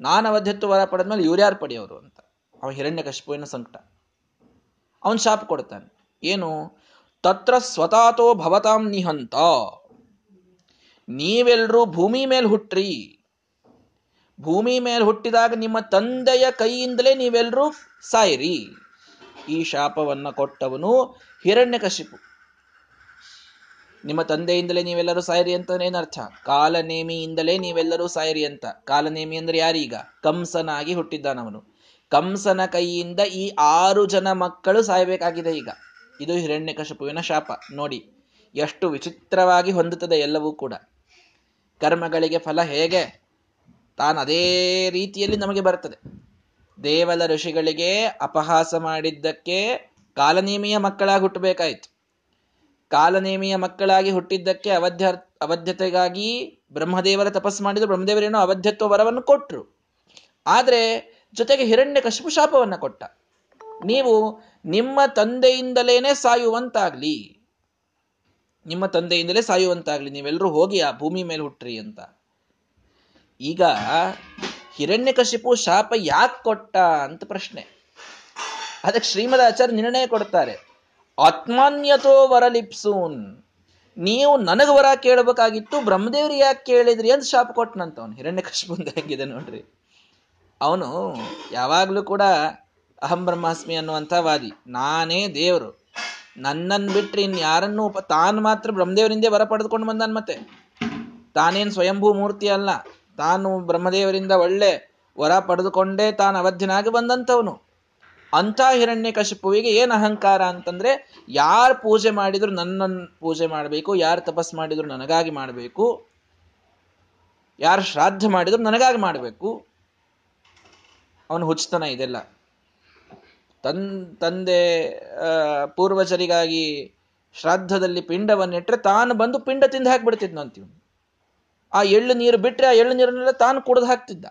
ನಾನು ಅವಧ್ಯತ್ವ ವರ ಪಡೆದ್ಮೇಲೆ ಇವ್ರ್ಯಾರು ಪಡೆಯೋರು ಅಂತ. ಅವ ಹಿರಣ್ಯ ಕಶಿಪುವಿನ ಸಂಕಟ. ಅವನ್ ಶಾಪ್ ಕೊಡ್ತಾನೆ. ಏನು? ತತ್ರ ಸ್ವತಾತೋ ಭವತಾಂ ನಿಹಂತ. ನೀವೆಲ್ರೂ ಭೂಮಿ ಮೇಲೆ ಹುಟ್ಟ್ರಿ ಭೂಮಿ ಮೇಲೆ ಹುಟ್ಟಿದಾಗ ನಿಮ್ಮ ತಂದೆಯ ಕೈಯಿಂದಲೇ ನೀವೆಲ್ಲರೂ ಸಾಯಿರಿ. ಈ ಶಾಪವನ್ನ ಕೊಟ್ಟವನು ಹಿರಣ್ಯಕಶಿಪು ನಿಮ್ಮ ತಂದೆಯಿಂದಲೇ ನೀವೆಲ್ಲರೂ ಸಾಯಿರಿ ಅಂತ ಏನರ್ಥ ಕಾಲನೇಮಿಯಿಂದಲೇ ನೀವೆಲ್ಲರೂ ಸಾಯಿರಿ ಅಂತ. ಕಾಲನೇಮಿ ಅಂದ್ರೆ ಯಾರೀಗ? ಕಂಸನಾಗಿ ಹುಟ್ಟಿದ್ದಾನವನು. ಕಂಸನ ಕೈಯಿಂದ ಈ ಆರು ಜನ ಮಕ್ಕಳು ಸಾಯಬೇಕಾಗಿದೆ ಈಗ. ಇದು ಹಿರಣ್ಯಕಶಪುವಿನ ಶಾಪ. ನೋಡಿ, ಎಷ್ಟು ವಿಚಿತ್ರವಾಗಿ ಹೊಂದುತ್ತದೆ ಎಲ್ಲವೂ ಕೂಡ. ಕರ್ಮಗಳಿಗೆ ಫಲ ಹೇಗೆ? ತಾನು ಅದೇ ರೀತಿಯಲ್ಲಿ ನಮಗೆ ಬರ್ತದೆ. ದೇವಲ ಋಷಿಗಳಿಗೆ ಅಪಹಾಸ ಮಾಡಿದ್ದಕ್ಕೆ ಕಾಲನೇಮಿಯ ಮಕ್ಕಳಾಗಿ ಹುಟ್ಟಬೇಕಾಯಿತು. ಕಾಲನೇಮಿಯ ಮಕ್ಕಳಾಗಿ ಹುಟ್ಟಿದ್ದಕ್ಕೆ ಅವಧ್ಯ, ಅವಧ್ಯತೆಗಾಗಿ ಬ್ರಹ್ಮದೇವರ ತಪಸ್ಸು ಮಾಡಿದ್ರು ಬ್ರಹ್ಮದೇವರೇನೋ ಅವಧ್ಯತ್ವ ವರವನ್ನು ಕೊಟ್ಟರು ಆದರೆ ಜೊತೆಗೆ ಹಿರಣ್ಯ ಕಶಿಪು ಶಾಪವನ್ನ ಕೊಟ್ಟ. ನೀವು ನಿಮ್ಮ ತಂದೆಯಿಂದಲೇನೆ ಸಾಯುವಂತಾಗ್ಲಿ. ನಿಮ್ಮ ತಂದೆಯಿಂದಲೇ ಸಾಯುವಂತಾಗ್ಲಿ ನೀವೆಲ್ಲರೂ ಹೋಗಿ ಆ ಭೂಮಿ ಮೇಲೆ ಹುಟ್ಟ್ರಿ ಅಂತ. ಈಗ ಹಿರಣ್ಯಕಶಿಪು ಶಾಪ ಯಾಕೆ ಕೊಟ್ಟ ಅಂತ ಪ್ರಶ್ನೆ. ಅದಕ್ಕೆ ಶ್ರೀಮದ್ ಆಚಾರ್ಯ ನಿರ್ಣಯ ಕೊಡ್ತಾರೆ. ಆತ್ಮಾನ್ಯತೋ ವರಲಿಪ್ಸೂನ್. ನೀವು ನನಗೆ ವರ ಕೇಳಬೇಕಾಗಿತ್ತು, ಬ್ರಹ್ಮದೇವ್ರಿ ಯಾಕೆ ಕೇಳಿದ್ರಿ ಅಂತ ಶಾಪ್ ಕೊಟ್ಟನಂತ ಅವನು ಹಿರಣ್ಯಕಶಿಪುಂದ ಹೆಂಗಿದೆ ನೋಡ್ರಿ. ಅವನು ಯಾವಾಗಲೂ ಕೂಡ ಅಹಂ ಬ್ರಹ್ಮಾಸ್ಮಿ ಅನ್ನುವಂಥ ವಾದಿ. ನಾನೇ ದೇವರು. ನನ್ನನ್ನು ಬಿಟ್ರಿ ಇನ್ ಯಾರನ್ನು ಉಪ ತಾನು ಮಾತ್ರ ಬ್ರಹ್ಮದೇವರಿಂದೇ ವರ ಪಡೆದುಕೊಂಡು ಬಂದಾನ ಮತ್ತೆ. ತಾನೇನು ಸ್ವಯಂಭೂ ಮೂರ್ತಿ ಅಲ್ಲ. ತಾನು ಬ್ರಹ್ಮದೇವರಿಂದ ಒಳ್ಳೆ ವರ ಪಡೆದುಕೊಂಡೇ ತಾನು ಅವಧ್ಯನಾಗಿ ಬಂದಂಥವನು. ಅಂಥ ಹಿರಣ್ಯ ಕಶಿಪುವಿಗೆ ಏನು ಅಹಂಕಾರ ಅಂತಂದ್ರೆ, ಯಾರು ಪೂಜೆ ಮಾಡಿದ್ರು ನನ್ನನ್ನು ಪೂಜೆ ಮಾಡಬೇಕು, ಯಾರು ತಪಸ್ ಮಾಡಿದ್ರು ನನಗಾಗಿ ಮಾಡಬೇಕು, ಯಾರು ಶ್ರಾದ್ದ ಮಾಡಿದ್ರು ನನಗಾಗಿ ಮಾಡಬೇಕು. ಅವನು ಹುಚ್ಚತನ ಇದೆಲ್ಲ. ತನ್, ತಂದೆ ಪೂರ್ವಜರಿಗಾಗಿ ಶ್ರಾದ್ದದಲ್ಲಿ ಪಿಂಡವನ್ನಿಟ್ರೆ ತಾನು ಬಂದು ಪಿಂಡ ತಿಂದು ಹಾಕ್ಬಿಡ್ತಿದ್ನು ಅಂತೀವಿ ಆ ಎಳ್ಳು ನೀರು ಬಿಟ್ಟರೆ ಆ ಎಳ್ಳು ನೀರನ್ನೆಲ್ಲ ತಾನು ಕುಡಿದು ಹಾಕ್ತಿದ್ದ.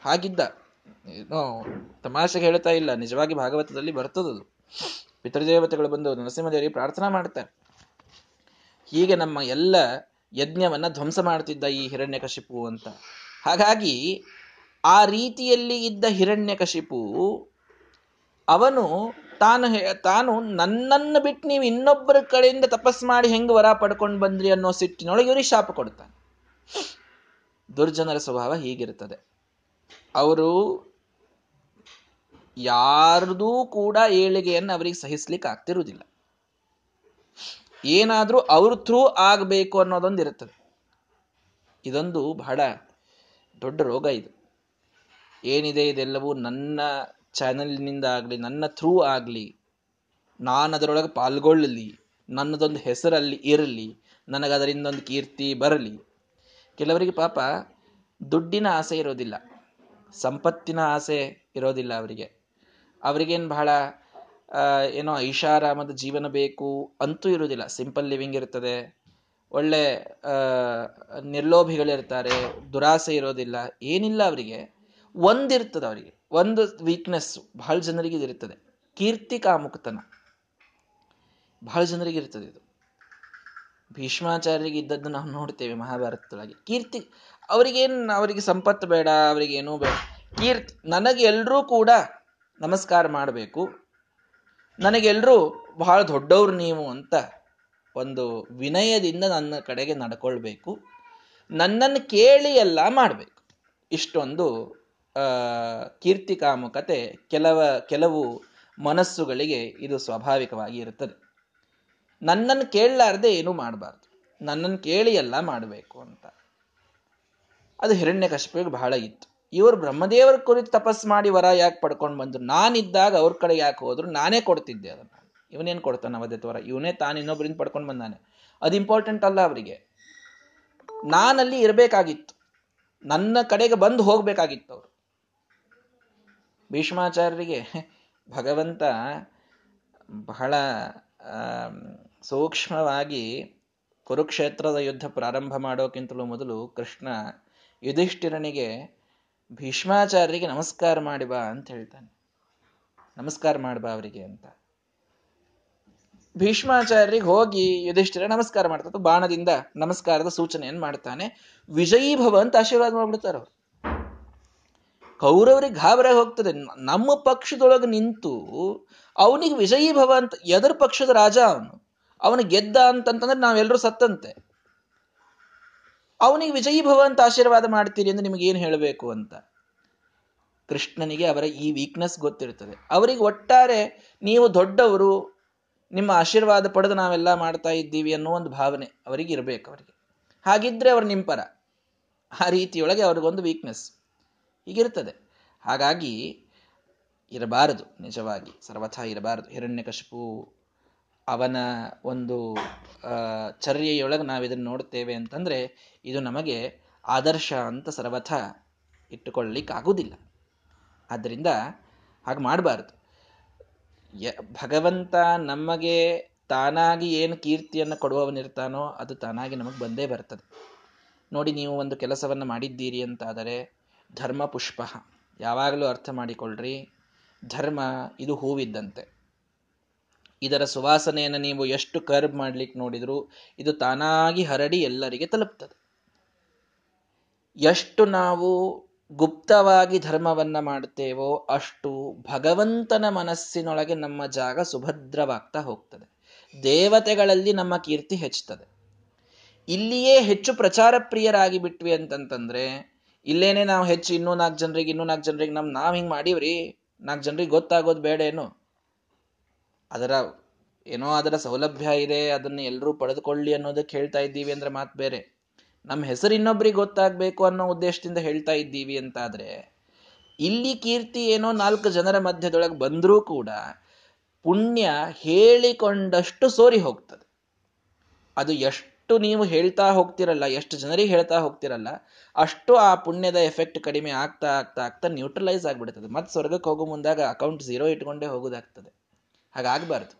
ಹಾಗಿದ್ದ. ಏನೋ ತಮಾಷೆಗೆ ಹೇಳ್ತಾ ಇಲ್ಲ. ನಿಜವಾಗಿ ಭಾಗವತದಲ್ಲಿ ಬರ್ತದದು ಪಿತೃದೇವತೆಗಳು ಬಂದು ನರಸಿಂಹದೇವರಿಗೆ ಪ್ರಾರ್ಥನಾ ಮಾಡ್ತಾರೆ. ಹೀಗೆ ನಮ್ಮ ಎಲ್ಲ ಯಜ್ಞವನ್ನ ಧ್ವಂಸ ಮಾಡ್ತಿದ್ದ ಈ ಹಿರಣ್ಯಕಶಿಪು ಅಂತ. ಹಾಗಾಗಿ ಆ ರೀತಿಯಲ್ಲಿ ಇದ್ದ ಹಿರಣ್ಯಕಶಿಪು ಅವನು ತಾನು ತಾನು ನನ್ನನ್ನು ಬಿಟ್ಟು ನೀವು ಇನ್ನೊಬ್ಬರ ಕಡೆಯಿಂದ ತಪಸ್ ಮಾಡಿ ಹೆಂಗ್ ವರ ಪಡ್ಕೊಂಡು ಬಂದ್ರಿ ಅನ್ನೋ ಸಿಟ್ಟಿನೊಳಗೆ ಇವ್ರಿಗೆ ಶಾಪ ಕೊಡ್ತಾನೆ. ದುರ್ಜನರ ಸ್ವಭಾವ ಹೀಗಿರ್ತದೆ ಅವರು ಯಾರದೂ ಕೂಡ ಏಳಿಗೆಯನ್ನು ಅವರಿಗೆ ಸಹಿಸ್ಲಿಕ್ಕೆ ಆಗ್ತಿರುವುದಿಲ್ಲ. ಏನಾದರೂ ಅವ್ರ ಥ್ರೂ ಆಗಬೇಕು ಅನ್ನೋದೊಂದು ಇರುತ್ತದೆ. ಇದೊಂದು ಬಹಳ ದೊಡ್ಡ ರೋಗ ಇದು. ಏನಿದೆ ಇದೆಲ್ಲವೂ ನನ್ನ ಚಾನಲ್ನಿಂದ ಆಗಲಿ, ನನ್ನ ಥ್ರೂ ಆಗಲಿ ನಾನು ಅದರೊಳಗೆ ಪಾಲ್ಗೊಳ್ಳಲಿ, ನನ್ನದೊಂದು ಹೆಸರಲ್ಲಿ ಇರಲಿ ನನಗದರಿಂದ ಒಂದು ಕೀರ್ತಿ ಬರಲಿ. ಕೆಲವರಿಗೆ ಪಾಪ ದುಡ್ಡಿನ ಆಸೆ ಇರೋದಿಲ್ಲ. ಸಂಪತ್ತಿನ ಆಸೆ ಇರೋದಿಲ್ಲ ಅವರಿಗೆ. ಅವರಿಗೇನು ಬಹಳ ಏನೋ ಐಷಾರಾಮದ ಜೀವನ ಬೇಕು ಅಂತೂ ಇರುವುದಿಲ್ಲ. ಸಿಂಪಲ್ ಲಿವಿಂಗ್ ಇರ್ತದೆ ಒಳ್ಳೆ ನಿರ್ಲೋಭಿಗಳಿರ್ತಾರೆ. ದುರಾಸೆ ಇರೋದಿಲ್ಲ. ಏನಿಲ್ಲ ಅವರಿಗೆ. ಒಂದಿರ್ತದೆ ಅವರಿಗೆ. ಒಂದು ವೀಕ್ನೆಸ್ ಬಹಳ ಜನರಿಗೆ ಇದಿರ್ತದೆ ಕೀರ್ತಿ ಕಾಮುಕ್ತನ. ಬಹಳ ಜನರಿಗೆ ಇರ್ತದೆ ಇದು. ಭೀಷ್ಮಾಚಾರ್ಯರಿಗೆ ಇದ್ದದ್ದು ನಾವು ನೋಡ್ತೇವೆ ಮಹಾಭಾರತದೊಳಗೆ. ಕೀರ್ತಿ, ಅವರಿಗೇನು, ಅವರಿಗೆ ಸಂಪತ್ತು ಬೇಡ, ಅವರಿಗೇನೂ ಬೇಡ. ಕೀರ್ತಿ, ನನಗೆ ಎಲ್ಲರೂ ಕೂಡ ನಮಸ್ಕಾರ ಮಾಡಬೇಕು. ನನಗೆಲ್ಲರೂ ಬಹಳ ದೊಡ್ಡವರು ನೀವು ಅಂತ ಒಂದು ವಿನಯದಿಂದ ನನ್ನ ಕಡೆಗೆ ನಡ್ಕೊಳ್ಬೇಕು. ನನ್ನನ್ನು ಕೇಳಿ ಎಲ್ಲ ಮಾಡಬೇಕು. ಇಷ್ಟೊಂದು ಕೀರ್ತಿ ಕಾಮುಕತೆ ಕೆಲವ, ಕೆಲವು ಮನಸ್ಸುಗಳಿಗೆ ಇದು ಸ್ವಾಭಾವಿಕವಾಗಿ ಇರುತ್ತದೆ. ನನ್ನನ್ನು ಕೇಳಲಾರ್ದೆ ಏನೂ ಮಾಡಬಾರ್ದು. ನನ್ನನ್ನು ಕೇಳಿ ಎಲ್ಲ ಮಾಡಬೇಕು ಅಂತ. ಅದು ಹಿರಣ್ಯ ಕಶಿಪಿಗೆ ಬಹಳ ಇತ್ತು. ಇವರು ಬ್ರಹ್ಮದೇವರ ಕುರಿತು ತಪಸ್ ಮಾಡಿ ವರ ಯಾಕೆ ಪಡ್ಕೊಂಡು ಬಂದ್ರು? ನಾನಿದ್ದಾಗ ಅವ್ರ ಕಡೆ ಯಾಕೆ ಹೋದ್ರು? ನಾನೇ ಕೊಡ್ತಿದ್ದೆ ಅದನ್ನ. ಇವನೇನು ಕೊಡ್ತಾನೆ ಅವಧೆ ವರ ಇವನೇ ತಾನು ಇನ್ನೊಬ್ಬರಿಂದ ಪಡ್ಕೊಂಡು ಬಂದಾನೆ. ಅದು ಇಂಪಾರ್ಟೆಂಟ್ ಅಲ್ಲ ಅವರಿಗೆ. ನಾನಲ್ಲಿ ಇರಬೇಕಾಗಿತ್ತು. ನನ್ನ ಕಡೆಗೆ ಬಂದು ಹೋಗಬೇಕಾಗಿತ್ತು ಅವರು. ಭೀಷ್ಮಾಚಾರ್ಯರಿಗೆ ಭಗವಂತ ಬಹಳ ಸೂಕ್ಷ್ಮವಾಗಿ ಕುರುಕ್ಷೇತ್ರದ ಯುದ್ಧ ಪ್ರಾರಂಭ ಮಾಡೋಕ್ಕಿಂತಲೂ ಮೊದಲು ಕೃಷ್ಣ ಯುಧಿಷ್ಠಿರನಿಗೆ ಭೀಷ್ಮಾಚಾರ್ಯರಿಗೆ ನಮಸ್ಕಾರ ಮಾಡಿ ಬಾ ಅಂತ ಹೇಳ್ತಾನೆ. ನಮಸ್ಕಾರ ಮಾಡ್ಬಾ ಅವರಿಗೆ ಅಂತ. ಭೀಷ್ಮಾಚಾರ್ಯರಿಗೆ ಹೋಗಿ ಯುಧಿಷ್ಠಿರ ನಮಸ್ಕಾರ ಮಾಡ್ತಾರೆ ಬಾಣದಿಂದ ನಮಸ್ಕಾರದ ಸೂಚನೆಯನ್ನು ಮಾಡ್ತಾನೆ. ವಿಜಯೀ ಭವ ಅಂತ ಆಶೀರ್ವಾದ ಮಾಡ್ಬಿಡ್ತಾರ ಅವ್ರು. ಕೌರವರಿಗೆ ಗಾಬರಾಗಿ ಹೋಗ್ತದೆ. ನಮ್ಮ ಪಕ್ಷದೊಳಗೆ ನಿಂತು ಅವನಿಗೆ ವಿಜಯೀ ಭವ ಅಂತ, ಎದರ್ ಪಕ್ಷದ ರಾಜ ಅವನು. ಅವನು ಗೆದ್ದ ಅಂತಂತಂದ್ರೆ ನಾವೆಲ್ಲರೂ ಸತ್ತಂತೆ. ಅವನಿಗೆ ವಿಜಯಿ ಭವ ಅಂತ ಆಶೀರ್ವಾದ ಮಾಡ್ತೀರಿ ನಿಮಗೆ ಏನು ಹೇಳಬೇಕು ಅಂತ? ಕೃಷ್ಣನಿಗೆ ಅವರ ಈ ವೀಕ್ನೆಸ್ ಗೊತ್ತಿರ್ತದೆ. ಅವರಿಗೆ ಒಟ್ಟಾರೆ ನೀವು ದೊಡ್ಡವರು, ನಿಮ್ಮ ಆಶೀರ್ವಾದ ಪಡೆದು ನಾವೆಲ್ಲ ಮಾಡ್ತಾ ಇದ್ದೀವಿ ಅನ್ನೋ ಒಂದು ಭಾವನೆ ಅವರಿಗೆ ಇರಬೇಕು ಅವರಿಗೆ. ಹಾಗಿದ್ರೆ ಅವರು ನಿಂಪರ. ಆ ರೀತಿಯೊಳಗೆ ಅವ್ರಿಗೊಂದು ವೀಕ್ನೆಸ್ ಹೀಗಿರ್ತದೆ. ಹಾಗಾಗಿ ಇರಬಾರದು, ನಿಜವಾಗಿ. ಸರ್ವಥಾ ಇರಬಾರದು. ಹಿರಣ್ಯಕಶಿಪು ಅವನ ಒಂದು ಚರ್ಯೆಯೊಳಗೆ ನಾವು ಇದನ್ನು ನೋಡ್ತೇವೆ ಅಂತಂದರೆ ಇದು ನಮಗೆ ಆದರ್ಶ ಅಂತ ಸರ್ವಥ ಇಟ್ಟುಕೊಳ್ಳಿಕ್ಕಾಗುವುದಿಲ್ಲ. ಆದ್ದರಿಂದ ಹಾಗೆ ಮಾಡಬಾರ್ದು. ಯ, ಭಗವಂತ ನಮಗೆ ತಾನಾಗಿ ಏನು ಕೀರ್ತಿಯನ್ನು ಕೊಡುವವನಿರ್ತಾನೋ ಅದು ತಾನಾಗಿ ನಮಗೆ ಬಂದೇ ಬರ್ತದೆ. ನೋಡಿ ನೀವು ಒಂದು ಕೆಲಸವನ್ನು ಮಾಡಿದ್ದೀರಿ ಅಂತಾದರೆ ಧರ್ಮ ಪುಷ್ಪ. ಯಾವಾಗಲೂ ಅರ್ಥ ಮಾಡಿಕೊಳ್ಳ್ರಿ ಧರ್ಮ ಇದು ಹೂವಿದ್ದಂತೆ. ಇದರ ಸುವಾಸನೆಯನ್ನು ನೀವು ಎಷ್ಟು ಕರ್ಬ್ ಮಾಡ್ಲಿಕ್ಕೆ ನೋಡಿದ್ರು ಇದು ತಾನಾಗಿ ಹರಡಿ ಎಲ್ಲರಿಗೆ ತಲುಪ್ತದೆ. ಎಷ್ಟು ನಾವು ಗುಪ್ತವಾಗಿ ಧರ್ಮವನ್ನ ಮಾಡುತ್ತೇವೋ ಅಷ್ಟು ಭಗವಂತನ ಮನಸ್ಸಿನೊಳಗೆ ನಮ್ಮ ಜಾಗ ಸುಭದ್ರವಾಗ್ತಾ ಹೋಗ್ತದೆ. ದೇವತೆಗಳಲ್ಲಿ ನಮ್ಮ ಕೀರ್ತಿ ಹೆಚ್ಚುತ್ತದೆ. ಇಲ್ಲಿಯೇ ಹೆಚ್ಚು ಪ್ರಚಾರ ಪ್ರಿಯರಾಗಿ ಬಿಟ್ವಿ ಅಂತಂತಂದ್ರೆ, ಇಲ್ಲೇನೆ ನಾವು ಹೆಚ್ಚು ಇನ್ನೂ ನಾಲ್ಕು ಜನರಿಗೆ, ಇನ್ನೂ ನಾಲ್ಕು ಜನರಿಗೆ ನಮ್ ನಾವ್ ಹಿಂಗ್ ಮಾಡೀವ್ರಿ, ನಾಲ್ಕು ಜನರಿಗೆ ಗೊತ್ತಾಗೋದು ಬೇಡ ಏನು? ಅದರ ಏನೋ ಅದರ ಸೌಲಭ್ಯ ಇದೆ, ಅದನ್ನು ಎಲ್ಲರೂ ಪಡೆದುಕೊಳ್ಳಿ ಅನ್ನೋದಕ್ಕೆ ಹೇಳ್ತಾ ಇದ್ದೀವಿ ಅಂದ್ರೆ ಮಾತು ಬೇರೆ. ನಮ್ಮ ಹೆಸರು ಇನ್ನೊಬ್ರಿಗೆ ಗೊತ್ತಾಗಬೇಕು ಅನ್ನೋ ಉದ್ದೇಶದಿಂದ ಹೇಳ್ತಾ ಇದ್ದೀವಿ ಅಂತಾದರೆ, ಇಲ್ಲಿ ಕೀರ್ತಿ ಏನೋ ನಾಲ್ಕು ಜನರ ಮಧ್ಯದೊಳಗೆ ಬಂದರೂ ಕೂಡ ಪುಣ್ಯ ಹೇಳಿಕೊಂಡಷ್ಟು ಸೋರಿ ಹೋಗ್ತದೆ. ಅದು ಎಷ್ಟು ನೀವು ಹೇಳ್ತಾ ಹೋಗ್ತಿರಲ್ಲ, ಎಷ್ಟು ಜನರಿಗೆ ಹೇಳ್ತಾ ಹೋಗ್ತಿರಲ್ಲ, ಅಷ್ಟು ಆ ಪುಣ್ಯದ ಎಫೆಕ್ಟ್ ಕಡಿಮೆ ಆಗ್ತಾ ಆಗ್ತಾ ಆಗ್ತಾ ನ್ಯೂಟ್ರಲೈಸ್ ಆಗ್ಬಿಡ್ತದೆ. ಮತ್ತೆ ಸ್ವರ್ಗಕ್ಕೆ ಹೋಗೋ ಮುಂದಾಗ ಅಕೌಂಟ್ ಝೀರೋ ಇಟ್ಕೊಂಡೇ ಹೋಗೋದಾಗ್ತದೆ. ಹಾಗಾಗಬಾರ್ದು.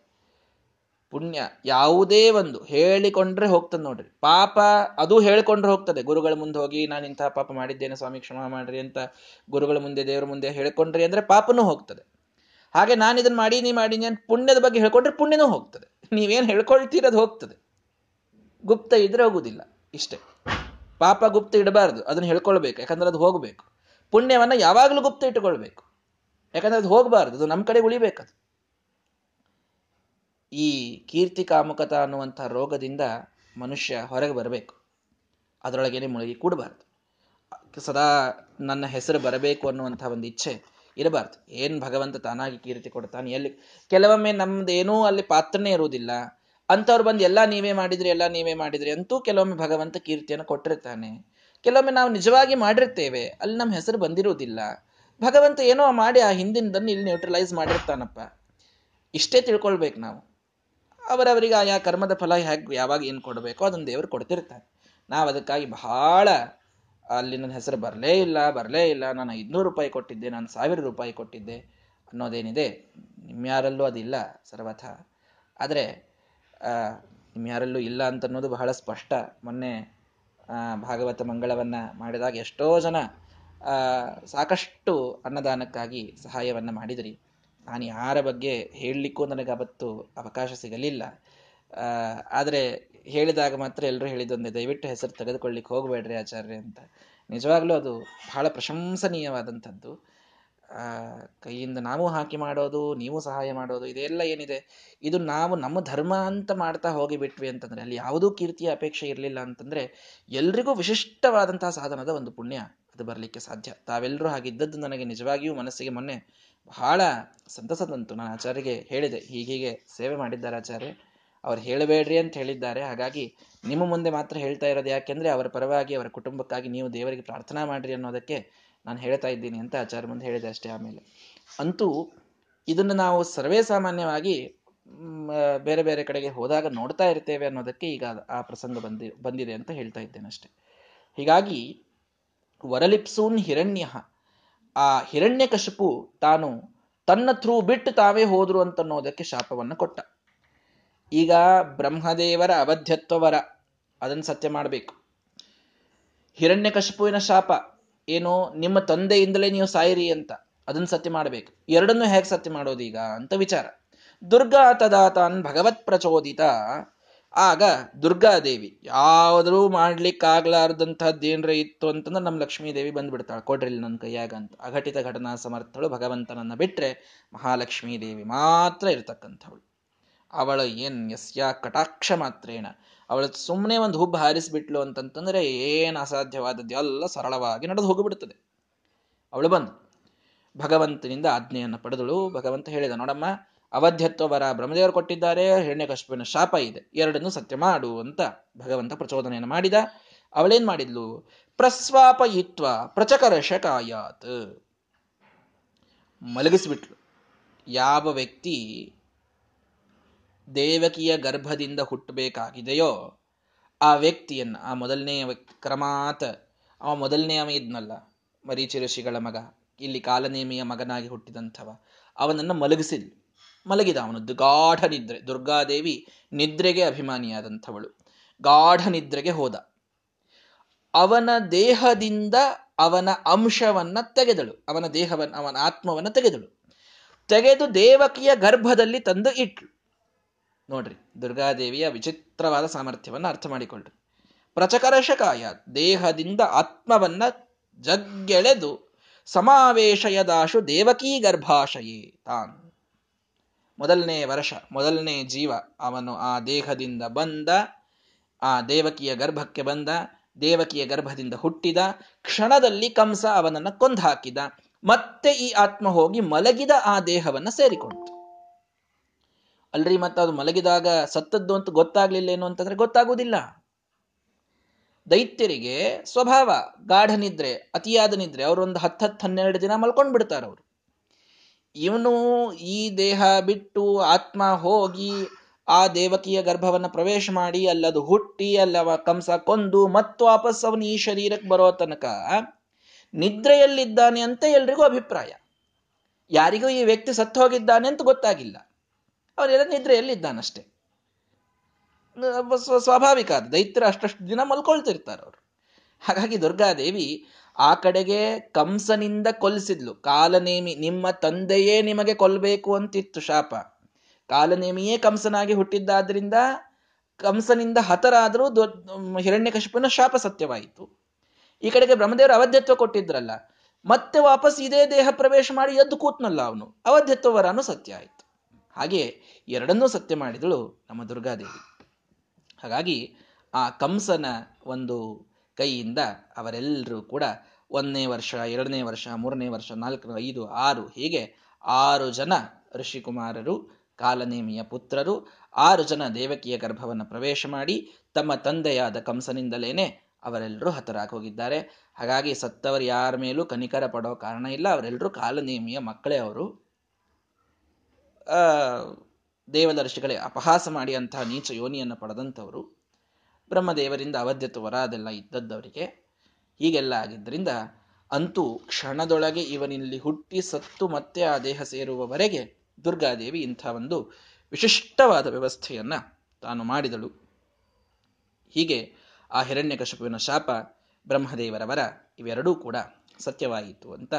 ಪುಣ್ಯ ಯಾವುದೇ ಒಂದು ಹೇಳಿಕೊಂಡ್ರೆ ಹೋಗ್ತದೆ ನೋಡ್ರಿ. ಪಾಪ ಅದು ಹೇಳಿಕೊಂಡ್ರೆ ಹೋಗ್ತದೆ. ಗುರುಗಳ ಮುಂದೆ ಹೋಗಿ ನಾನು ಇಂತಹ ಪಾಪ ಮಾಡಿದ್ದೇನೆ, ಸ್ವಾಮಿ ಕ್ಷಮ ಮಾಡ್ರಿ ಅಂತ ಗುರುಗಳ ಮುಂದೆ, ದೇವರ ಮುಂದೆ ಹೇಳ್ಕೊಂಡ್ರಿ ಅಂದ್ರೆ ಪಾಪನೂ ಹೋಗ್ತದೆ. ಹಾಗೆ ನಾನು ಇದನ್ನ ಮಾಡೀನಿ ಮಾಡೀನಿ ಅಂತ ಪುಣ್ಯದ ಬಗ್ಗೆ ಹೇಳ್ಕೊಂಡ್ರೆ ಪುಣ್ಯನೂ ಹೋಗ್ತದೆ. ನೀವೇನು ಹೇಳ್ಕೊಳ್ತೀರದು ಹೋಗ್ತದೆ. ಗುಪ್ತ ಇದ್ರೆ ಹೋಗುದಿಲ್ಲ, ಇಷ್ಟೇ. ಪಾಪ ಗುಪ್ತ ಇಡಬಾರ್ದು, ಅದನ್ನ ಹೇಳ್ಕೊಳ್ಬೇಕು, ಯಾಕಂದ್ರೆ ಅದು ಹೋಗ್ಬೇಕು. ಪುಣ್ಯವನ್ನ ಯಾವಾಗಲೂ ಗುಪ್ತ ಇಟ್ಟುಕೊಳ್ಬೇಕು. ಯಾಕಂದ್ರೆ ಅದು ಹೋಗಬಾರ್ದು, ಅದು ನಮ್ಮ ಕಡೆ ಉಳಿಬೇಕದು. ಈ ಕೀರ್ತಿ ಕಾಮುಕತ ಅನ್ನುವಂಥ ರೋಗದಿಂದ ಮನುಷ್ಯ ಹೊರಗೆ ಬರಬೇಕು. ಅದರೊಳಗೇನೆ ಮುಳುಗಿ ಕೂಡಬಾರ್ದು. ಸದಾ ನನ್ನ ಹೆಸರು ಬರಬೇಕು ಅನ್ನುವಂಥ ಒಂದು ಇಚ್ಛೆ ಇರಬಾರ್ದು. ಏನು ಭಗವಂತ ತಾನಾಗಿ ಕೀರ್ತಿ ಕೊಡ್ತಾನೆ? ಎಲ್ಲಿ ಕೆಲವೊಮ್ಮೆ ನಮ್ದೇನೂ ಅಲ್ಲಿ ಪಾತ್ರನೇ ಇರುವುದಿಲ್ಲ. ಅಂಥವ್ರು ಬಂದು ಎಲ್ಲ ನೀವೇ ಮಾಡಿದ್ರಿ, ಎಲ್ಲ ನೀವೇ ಮಾಡಿದ್ರಿ ಅಂತೂ ಕೆಲವೊಮ್ಮೆ ಭಗವಂತ ಕೀರ್ತಿಯನ್ನು ಕೊಟ್ಟಿರ್ತಾನೆ. ಕೆಲವೊಮ್ಮೆ ನಾವು ನಿಜವಾಗಿ ಮಾಡಿರ್ತೇವೆ, ಅಲ್ಲಿ ನಮ್ಮ ಹೆಸರು ಬಂದಿರುವುದಿಲ್ಲ. ಭಗವಂತ ಏನೋ ಮಾಡಿ ಆ ಹಿಂದಿನದನ್ನು ಇಲ್ಲಿ ನ್ಯೂಟ್ರಲೈಸ್ ಮಾಡಿರ್ತಾನಪ್ಪ. ಇಷ್ಟೇ ತಿಳ್ಕೊಳ್ಬೇಕು ನಾವು. ಅವರವರಿಗೆ ಆಯಾ ಕರ್ಮದ ಫಲ ಹೇಗೆ ಯಾವಾಗ ಏನು ಕೊಡಬೇಕೋ ಅದನ್ನು ದೇವರು ಕೊಡ್ತಿರ್ತಾರೆ ನಾವು ಅದಕ್ಕಾಗಿ ಬಹಳ, ಅಲ್ಲಿ ನನ್ನ ಹೆಸರು ಬರಲೇ ಇಲ್ಲ ಬರಲೇ ಇಲ್ಲ, ನಾನು ಐದುನೂರು ರೂಪಾಯಿ ಕೊಟ್ಟಿದ್ದೆ, ನಾನು ಸಾವಿರ ರೂಪಾಯಿ ಕೊಟ್ಟಿದ್ದೆ ಅನ್ನೋದೇನಿದೆ ನಿಮ್ಯಾರಲ್ಲೂ ಅದಿಲ್ಲ ಸರ್ವಥ. ಆದರೆ ನಿಮ್ಯಾರಲ್ಲೂ ಇಲ್ಲ ಅಂತ ಅನ್ನೋದು ಬಹಳ ಸ್ಪಷ್ಟ. ಮೊನ್ನೆ ಭಾಗವತ ಮಂಗಳವನ್ನು ಮಾಡಿದಾಗ ಎಷ್ಟೋ ಜನ ಸಾಕಷ್ಟು ಅನ್ನದಾನಕ್ಕಾಗಿ ಸಹಾಯವನ್ನು ಮಾಡಿದ್ರಿ. ನಾನು ಯಾರ ಬಗ್ಗೆ ಹೇಳಲಿಕ್ಕೂ ನನಗೆ ಅವತ್ತು ಅವಕಾಶ ಸಿಗಲಿಲ್ಲ. ಆದರೆ ಹೇಳಿದಾಗ ಮಾತ್ರ ಎಲ್ಲರೂ ಹೇಳಿದೊಂದೇ ದಯವಿಟ್ಟು ಹೆಸರು ತೆಗೆದುಕೊಳ್ಳಿಕ್ಕೆ ಹೋಗಬೇಡ್ರಿ ಆಚಾರ್ಯ ಅಂತ. ನಿಜವಾಗ್ಲೂ ಅದು ಬಹಳ ಪ್ರಶಂಸನೀಯವಾದಂಥದ್ದು. ಕೈಯಿಂದ ನಾವು ಹಾಕಿ ಮಾಡೋದು, ನೀವು ಸಹಾಯ ಮಾಡೋದು, ಇದೆಲ್ಲ ಏನಿದೆ? ಇದು ನಾವು ನಮ್ಮ ಧರ್ಮ ಅಂತ ಮಾಡ್ತಾ ಹೋಗಿಬಿಟ್ವಿ ಅಂತಂದ್ರೆ, ಅಲ್ಲಿ ಯಾವುದೂ ಕೀರ್ತಿಯ ಅಪೇಕ್ಷೆ ಇರಲಿಲ್ಲ ಅಂತಂದ್ರೆ, ಎಲ್ರಿಗೂ ವಿಶಿಷ್ಟವಾದಂತಹ ಸಾಧನದ ಒಂದು ಪುಣ್ಯ ಅದು ಬರಲಿಕ್ಕೆ ಸಾಧ್ಯ. ತಾವೆಲ್ಲರೂ ಹಾಗಿದ್ದದ್ದು ನನಗೆ ನಿಜವಾಗಿಯೂ ಮನಸ್ಸಿಗೆ ಮೊನ್ನೆ ಬಹಳ ಸಂತಸ ತಂತು ನಾನು ಆಚಾರ್ಯಗೆ ಹೇಳಿದೆ. ಹೀಗೀಗೆ ಸೇವೆ ಮಾಡಿದ್ದಾರೆ ಆಚಾರ್ಯ. ಅವ್ರು ಹೇಳಬೇಡ್ರಿ ಅಂತ ಹೇಳಿದ್ದಾರೆ. ಹಾಗಾಗಿ ನಿಮ್ಮ ಮುಂದೆ ಮಾತ್ರ ಹೇಳ್ತಾ ಇರೋದು ಯಾಕೆಂದ್ರೆ ಅವರ ಪರವಾಗಿ, ಅವರ ಕುಟುಂಬಕ್ಕಾಗಿ ನೀವು ದೇವರಿಗೆ ಪ್ರಾರ್ಥನಾ ಮಾಡ್ರಿ ಅನ್ನೋದಕ್ಕೆ ನಾನು ಹೇಳ್ತಾ ಇದ್ದೀನಿ ಅಂತ ಆಚಾರ್ಯ ಮುಂದೆ ಹೇಳಿದೆ ಅಷ್ಟೇ ಆಮೇಲೆ. ಅಂತೂ ಇದನ್ನು ನಾವು ಸರ್ವೇ ಸಾಮಾನ್ಯವಾಗಿ ಬೇರೆ ಬೇರೆ ಕಡೆಗೆ ಹೋದಾಗ ನೋಡ್ತಾ ಇರ್ತೇವೆ ಅನ್ನೋದಕ್ಕೆ ಈಗ ಆ ಪ್ರಸಂಗ ಬಂದಿ, ಬಂದಿದೆ ಅಂತ ಹೇಳ್ತಾ ಇದ್ದೇನೆ ಅಷ್ಟೆ. ಹೀಗಾಗಿ ವರಲಿಪ್ಸೂನ್ ಹಿರಣ್ಯ ಆ ಹಿರಣ್ಯ ಕಶಪು ತಾನು ತನ್ನ ಥ್ರೂ ಬಿಟ್ಟು ತಾವೇ ಹೋದ್ರು ಅಂತನ್ನೋದಕ್ಕೆ ಶಾಪವನ್ನು ಕೊಟ್ಟ. ಈಗ ಬ್ರಹ್ಮದೇವರ ಅವಧ್ಯತ್ವವರ ಅದನ್ನು ಸತ್ಯ ಮಾಡಬೇಕು. ಹಿರಣ್ಯಕಶಿಪುವಿನ ಶಾಪ ಏನು ನಿಮ್ಮ ತಂದೆಯಿಂದಲೇ ನೀವು ಸಾಯಿರಿ ಅಂತ ಅದನ್ನು ಸತ್ಯ ಮಾಡಬೇಕು. ಎರಡನ್ನೂ ಹೇಗೆ ಸತ್ಯ ಮಾಡೋದು ಈಗ ಅಂತ ವಿಚಾರ. ದುರ್ಗಾ ತದಾತಾನ್ ಭಗವತ್ ಪ್ರಚೋದಿತ ಆಗ ದುರ್ಗಾದೇವಿ, ಯಾವ್ದ್ರೂ ಮಾಡ್ಲಿಕ್ಕಾಗ್ಲಾರ್ದಂಥದ್ದು ಏನರ ಇತ್ತು ಅಂತಂದ್ರೆ ನಮ್ಮ ಲಕ್ಷ್ಮೀದೇವಿ ಬಂದ್ಬಿಡ್ತಾಳೆ, ಕೊಡ್ರಿಲ್ ನನ್ನ ಕೈಯಾಗ ಅಂತ. ಅಘಟಿತ ಘಟನಾ ಸಮರ್ಥಳು ಭಗವಂತನನ್ನ ಬಿಟ್ಟರೆ ಮಹಾಲಕ್ಷ್ಮೀ ದೇವಿ ಮಾತ್ರ ಇರ್ತಕ್ಕಂಥವಳು. ಅವಳ ಏನ್ ಯಸ್ಯ ಕಟಾಕ್ಷ ಮಾತ್ರೇಣ. ಅವಳ ಸುಮ್ಮನೆ ಒಂದು ಹುಬ್ಬು ಹಾರಿಸ್ಬಿಟ್ಲು ಅಂತಂತಂದ್ರೆ ಏನು ಅಸಾಧ್ಯವಾದದ್ದು? ಎಲ್ಲ ಸರಳವಾಗಿ ನಡೆದು ಹೋಗಿಬಿಡ್ತದೆ. ಅವಳು ಬಂದು, ಭಗವಂತನಿಂದ ಆಜ್ಞೆಯನ್ನು ಪಡೆದಳು. ಭಗವಂತ ಹೇಳಿದ, ನೋಡಮ್ಮ ಅವಧ್ಯತ್ವ ವರ ಬ್ರಹ್ಮದೇವರು ಕೊಟ್ಟಿದ್ದಾರೆ, ಹಿರಣ್ಯಕಶ್ಯಪನ ಶಾಪ ಇದೆ, ಎರಡನ್ನು ಸತ್ಯ ಮಾಡು ಅಂತ ಭಗವಂತ ಪ್ರಚೋದನೆಯನ್ನು ಮಾಡಿದ. ಅವಳೇನ್ ಮಾಡಿದ್ಲು? ಪ್ರಸ್ವಾಪಯಿತ್ವ ಪ್ರಚಕರ್ಷಕಾಯಾತ್. ಮಲಗಿಸ್ಬಿಟ್ಲು. ಯಾವ ವ್ಯಕ್ತಿ ದೇವಕಿಯ ಗರ್ಭದಿಂದ ಹುಟ್ಟಬೇಕಾಗಿದೆಯೋ ಆ ವ್ಯಕ್ತಿಯನ್ನ, ಆ ಮೊದಲನೆಯ ಕ್ರಮಾತ್ ಅವ ಮೊದಲನೆಯ ಇದ್ನಲ್ಲ, ಮರೀಚಿ ಋಷಿಗಳ ಮಗ, ಇಲ್ಲಿ ಕಾಲನೇಮಿಯ ಮಗನಾಗಿ ಹುಟ್ಟಿದಂಥವ, ಅವನನ್ನು ಮಲಗಿಸಿದ್ಲು. ಮಲಗಿದ ಅವನದ್ದು ಗಾಢ ನಿದ್ರೆ. ದುರ್ಗಾದೇವಿ ನಿದ್ರೆಗೆ ಅಭಿಮಾನಿಯಾದಂಥವಳು. ಗಾಢ ನಿದ್ರೆಗೆ ಹೋದ. ಅವನ ದೇಹದಿಂದ ಅವನ ಅಂಶವನ್ನ ತೆಗೆದಳು. ಅವನ ದೇಹವನ್ನ, ಅವನ ಆತ್ಮವನ್ನ ತೆಗೆದಳು. ತೆಗೆದು ದೇವಕಿಯ ಗರ್ಭದಲ್ಲಿ ತಂದು ಇಟ್ಲು. ನೋಡ್ರಿ, ದುರ್ಗಾದೇವಿಯ ವಿಚಿತ್ರವಾದ ಸಾಮರ್ಥ್ಯವನ್ನು ಅರ್ಥ ಮಾಡಿಕೊಳ್ಳ್ರಿ ಪ್ರಚಕರ್ಷಕಾಯ ದೇಹದಿಂದ ಆತ್ಮವನ್ನ ಜಗ್ಗೆಳೆದು ಸಮಾವೇಶಯದಾಶು ದೇವಕೀ ಗರ್ಭಾಶಯೇ ತಾನ್. ಮೊದಲನೇ ವರ್ಷ, ಮೊದಲನೇ ಜೀವ ಅವನು ಆ ದೇಹದಿಂದ ಬಂದ, ಆ ದೇವಕಿಯ ಗರ್ಭಕ್ಕೆ ಬಂದ, ದೇವಕಿಯ ಗರ್ಭದಿಂದ ಹುಟ್ಟಿದ, ಕ್ಷಣದಲ್ಲಿ ಕಂಸ ಅವನನ್ನ ಕೊಂದು ಹಾಕಿದ ಮತ್ತೆ ಈ ಆತ್ಮ ಹೋಗಿ ಮಲಗಿದ ಆ ದೇಹವನ್ನ ಸೇರಿಕೊಂಡಿತು. ಅಲ್ರಿ ಮತ್ತೆ ಅದು ಮಲಗಿದಾಗ ಸತ್ತದ್ದು ಅಂತ ಗೊತ್ತಾಗ್ಲಿಲ್ಲ ಏನು ಅಂತಂದ್ರೆ ಗೊತ್ತಾಗುವುದಿಲ್ಲ. ದೈತ್ಯರಿಗೆ ಸ್ವಭಾವ, ಗಾಢ ನಿದ್ರೆ, ಅತಿಯಾದ ನಿದ್ರೆ, ಅವರೊಂದು ಹತ್ತು ಹತ್ತು ಹನ್ನೆರಡು ದಿನ ಮಲ್ಕೊಂಡ್ ಅವರು ಇವನು ಈ ದೇಹ ಬಿಟ್ಟು ಆತ್ಮ ಹೋಗಿ ಆ ದೇವಕಿಯ ಗರ್ಭವನ್ನ ಪ್ರವೇಶ ಮಾಡಿ ಅಲ್ಲದು ಹುಟ್ಟಿ ಅಲ್ಲವ ಕಂಸ ಕೊಂದು ಮತ್ತು ವಾಪಸ್ ಅವನು ಈ ಶರೀರಕ್ಕೆ ಬರೋ ತನಕ ನಿದ್ರೆಯಲ್ಲಿದ್ದಾನೆ ಅಂತ ಎಲ್ರಿಗೂ ಅಭಿಪ್ರಾಯ. ಯಾರಿಗೂ ಈ ವ್ಯಕ್ತಿ ಸತ್ತು ಹೋಗಿದ್ದಾನೆ ಅಂತ ಗೊತ್ತಾಗಿಲ್ಲ. ಅವರೆಲ್ಲ ನಿದ್ರೆಯಲ್ಲಿದ್ದಾನಷ್ಟೇ. ಸ್ವಾಭಾವಿಕ ಅದು ದೈತ್ಯರು ಅಷ್ಟಷ್ಟು ದಿನ ಮಲ್ಕೊಳ್ತಿರ್ತಾರೆ ಅವರು. ಹಾಗಾಗಿ ದುರ್ಗಾದೇವಿ ಆ ಕಡೆಗೆ ಕಂಸನಿಂದ ಕೊಲ್ಸಿದ್ಲು. ಕಾಲನೇಮಿ, ನಿಮ್ಮ ತಂದೆಯೇ ನಿಮಗೆ ಕೊಲ್ಲಬೇಕು ಅಂತಿತ್ತು ಶಾಪ. ಕಾಲನೇಮಿಯೇ ಕಂಸನಾಗಿ ಹುಟ್ಟಿದ್ದಾದ್ರಿಂದ ಕಂಸನಿಂದ ಹತರಾದರೂ ಹಿರಣ್ಯಕಶಿಪನ ಶಾಪ ಸತ್ಯವಾಯಿತು. ಈ ಕಡೆಗೆ ಬ್ರಹ್ಮದೇವರು ಅವಧ್ಯತ್ವ ಕೊಟ್ಟಿದ್ರಲ್ಲ, ಮತ್ತೆ ವಾಪಸ್ ಇದೇ ದೇಹ ಪ್ರವೇಶ ಮಾಡಿ ಎದ್ದು ಕೂತ್ನಲ್ಲ ಅವನು. ಅವಧ್ಯತ್ವ ವರನು ಸತ್ಯ ಆಯಿತು. ಹಾಗೆ ಎರಡನ್ನೂ ಸತ್ಯ ಮಾಡಿದಳು ನಮ್ಮ ದುರ್ಗಾದೇವಿ. ಹಾಗಾಗಿ ಆ ಕಂಸನ ಒಂದು ಕೈಯಿಂದ ಅವರೆಲ್ಲರೂ ಕೂಡ ಒಂದನೇ ವರ್ಷ, ಎರಡನೇ ವರ್ಷ, ಮೂರನೇ ವರ್ಷ ನಾಲ್ಕು ಐದು, ಆರು, ಹೀಗೆ ಆರು ಜನ ಋಷಿಕುಮಾರರು, ಕಾಲನೇಮಿಯ ಪುತ್ರರು, ಆರು ಜನ ದೇವಕಿಯ ಗರ್ಭವನ್ನು ಪ್ರವೇಶ ಮಾಡಿ ತಮ್ಮ ತಂದೆಯಾದ ಕಂಸನಿಂದಲೇನೆ ಅವರೆಲ್ಲರೂ ಹತರಾಗಿ ಹೋಗಿದ್ದಾರೆ. ಹಾಗಾಗಿ ಸತ್ತವರು ಯಾರ ಮೇಲೂ ಕನಿಕರ ಪಡೋ ಕಾರಣ ಇಲ್ಲ. ಅವರೆಲ್ಲರೂ ಕಾಲನೇಮಿಯ ಮಕ್ಕಳೇ ಅವರು. ದೇವದರ್ಶಿಗಳೇ, ಅಪಹಾಸ ಮಾಡಿ ಅಂತಹ ನೀಚ ಯೋನಿಯನ್ನು ಪಡೆದಂಥವರು. ಬ್ರಹ್ಮದೇವರಿಂದ ಅವಧ್ಯತು ವರ ಅದೆಲ್ಲ ಇದ್ದದ್ದವರಿಗೆ ಹೀಗೆಲ್ಲ ಆಗಿದ್ದರಿಂದ ಅಂತೂ ಕ್ಷಣದೊಳಗೆ ಇವನಿಲ್ಲಿ ಹುಟ್ಟಿ ಸತ್ತು ಮತ್ತೆ ಆ ದೇಹ ಸೇರುವವರೆಗೆ ದುರ್ಗಾದೇವಿ ಇಂಥ ಒಂದು ವಿಶಿಷ್ಟವಾದ ವ್ಯವಸ್ಥೆಯನ್ನ ತಾನು ಮಾಡಿದಳು. ಹೀಗೆ ಆ ಹಿರಣ್ಯಕಶಪುವಿನ ಶಾಪ ಬ್ರಹ್ಮದೇವರ ವರ ಇವೆರಡೂ ಕೂಡ ಸತ್ಯವಾಯಿತು ಅಂತ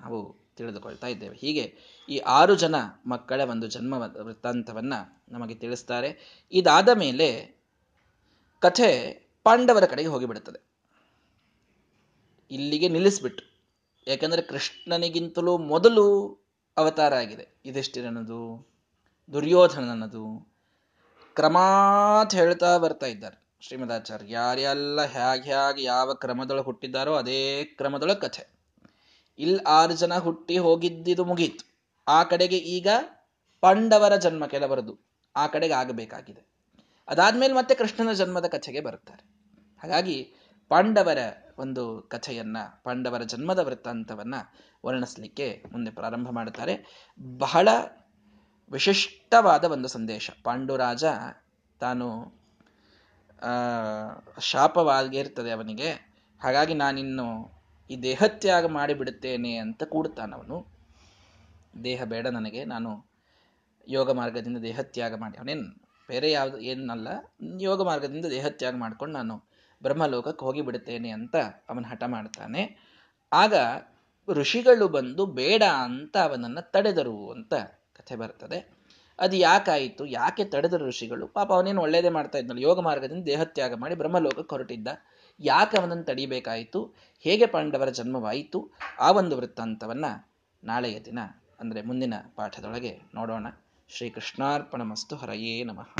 ನಾವು ತಿಳಿದುಕೊಳ್ತಾ ಇದ್ದೇವೆ. ಹೀಗೆ ಈ ಆರು ಜನ ಮಕ್ಕಳ ಒಂದು ಜನ್ಮ ವೃತ್ತಾಂತವನ್ನ ನಮಗೆ ತಿಳಿಸ್ತಾರೆ. ಇದಾದ ಮೇಲೆ ಕಥೆ ಪಾಂಡವರ ಕಡೆಗೆ ಹೋಗಿಬಿಡುತ್ತದೆ. ಇಲ್ಲಿಗೆ ನಿಲ್ಲಿಸ್ಬಿಟ್ಟು. ಯಾಕಂದ್ರೆ ಕೃಷ್ಣನಿಗಿಂತಲೂ ಮೊದಲು ಅವತಾರ ಆಗಿದೆ. ಇದೆಷ್ಟಿರನದು ದುರ್ಯೋಧನನದು. ಕ್ರಮಾತ್ ಹೇಳ್ತಾ ಬರ್ತಾ ಇದ್ದಾರೆ. ಶ್ರೀಮದಾಚಾರ್ಯ, ಯಾರ್ಯಾರೆಲ್ಲ ಹೇಗೆ ಹೇಗೆ ಯಾವ ಕ್ರಮದೊಳಗೆ ಹುಟ್ಟಿದ್ದಾರೋ ಅದೇ ಕ್ರಮದೊಳಗೆ ಕಥೆ. ಇಲ್ಲಿ ಆರು ಜನ ಹುಟ್ಟಿ ಹೋಗಿದ್ದಿದು ಮುಗೀತು. ಆ ಕಡೆಗೆ ಈಗ ಪಾಂಡವರ ಜನ್ಮ ಕೆಲವರದು ಆ ಕಡೆಗೆ ಆಗಬೇಕಾಗಿದೆ. ಅದಾದ್ಮೇಲೆ ಮತ್ತೆ ಕೃಷ್ಣನ ಜನ್ಮದ ಕಥೆಗೆ ಬರುತ್ತಾರೆ. ಹಾಗಾಗಿ ಪಾಂಡವರ ಒಂದು ಕಥೆಯನ್ನ, ಪಾಂಡವರ ಜನ್ಮದ ವೃತ್ತಾಂತವನ್ನ ವರ್ಣಿಸ್ಲಿಕ್ಕೆ ಮುಂದೆ ಪ್ರಾರಂಭ ಮಾಡುತ್ತಾರೆ. ಬಹಳ ವಿಶಿಷ್ಟವಾದ ಒಂದು ಸಂದೇಶ. ಪಾಂಡುರಾಜ ತಾನು, ಆ, ಶಾಪವಾಗಿರ್ತದೆ ಅವನಿಗೆ. ಹಾಗಾಗಿ ನಾನಿನ್ನು ಈ ದೇಹತ್ಯಾಗ ಮಾಡಿಬಿಡುತ್ತೇನೆ ಅಂತ ಕೂಡುತ್ತಾನವನು ದೇಹ ಬೇಡ ನನಗೆ, ನಾನು ಯೋಗ ಮಾರ್ಗದಿಂದ ದೇಹತ್ಯಾಗ ಮಾಡಿ ಅವನೇನು ಬೇರೆ ಯಾವುದು ಏನಲ್ಲ ಯೋಗ ಮಾರ್ಗದಿಂದ ದೇಹತ್ಯಾಗ ಮಾಡ್ಕೊಂಡು ನಾನು ಬ್ರಹ್ಮಲೋಕಕ್ಕೆ ಹೋಗಿಬಿಡುತ್ತೇನೆ ಅಂತ ಅವನ ಹಠ ಮಾಡ್ತಾನೆ. ಆಗ ಋಷಿಗಳು ಬಂದು ಬೇಡ ಅಂತ ಅವನನ್ನು ತಡೆದರು ಅಂತ ಕಥೆ ಬರ್ತದೆ. ಅದು ಯಾಕಾಯಿತು? ಯಾಕೆ ತಡೆದರು ಋಷಿಗಳು? ಪಾಪ ಅವನೇನು ಒಳ್ಳೇದೇ ಮಾಡ್ತಾ ಇದ್ನಲ್ಲ, ಯೋಗ ಮಾರ್ಗದಿಂದ ದೇಹತ್ಯಾಗ ಮಾಡಿ ಬ್ರಹ್ಮಲೋಕಕ್ಕೆ ಹೊರಟಿದ್ದ. ಯಾಕೆ ಅವನನ್ನು ತಡಿಬೇಕಾಯಿತು? ಹೇಗೆ ಪಾಂಡವರ ಜನ್ಮವಾಯಿತು? ಆ ಒಂದು ವೃತ್ತಾಂತವನ್ನು ನಾಳೆಯ ದಿನ, ಅಂದರೆ ಮುಂದಿನ ಪಾಠದೊಳಗೆ ನೋಡೋಣ. ಶ್ರೀ ಕೃಷ್ಣಾರ್ಪಣ ಮಸ್ತು ಹರಯೇ ನಮಃ.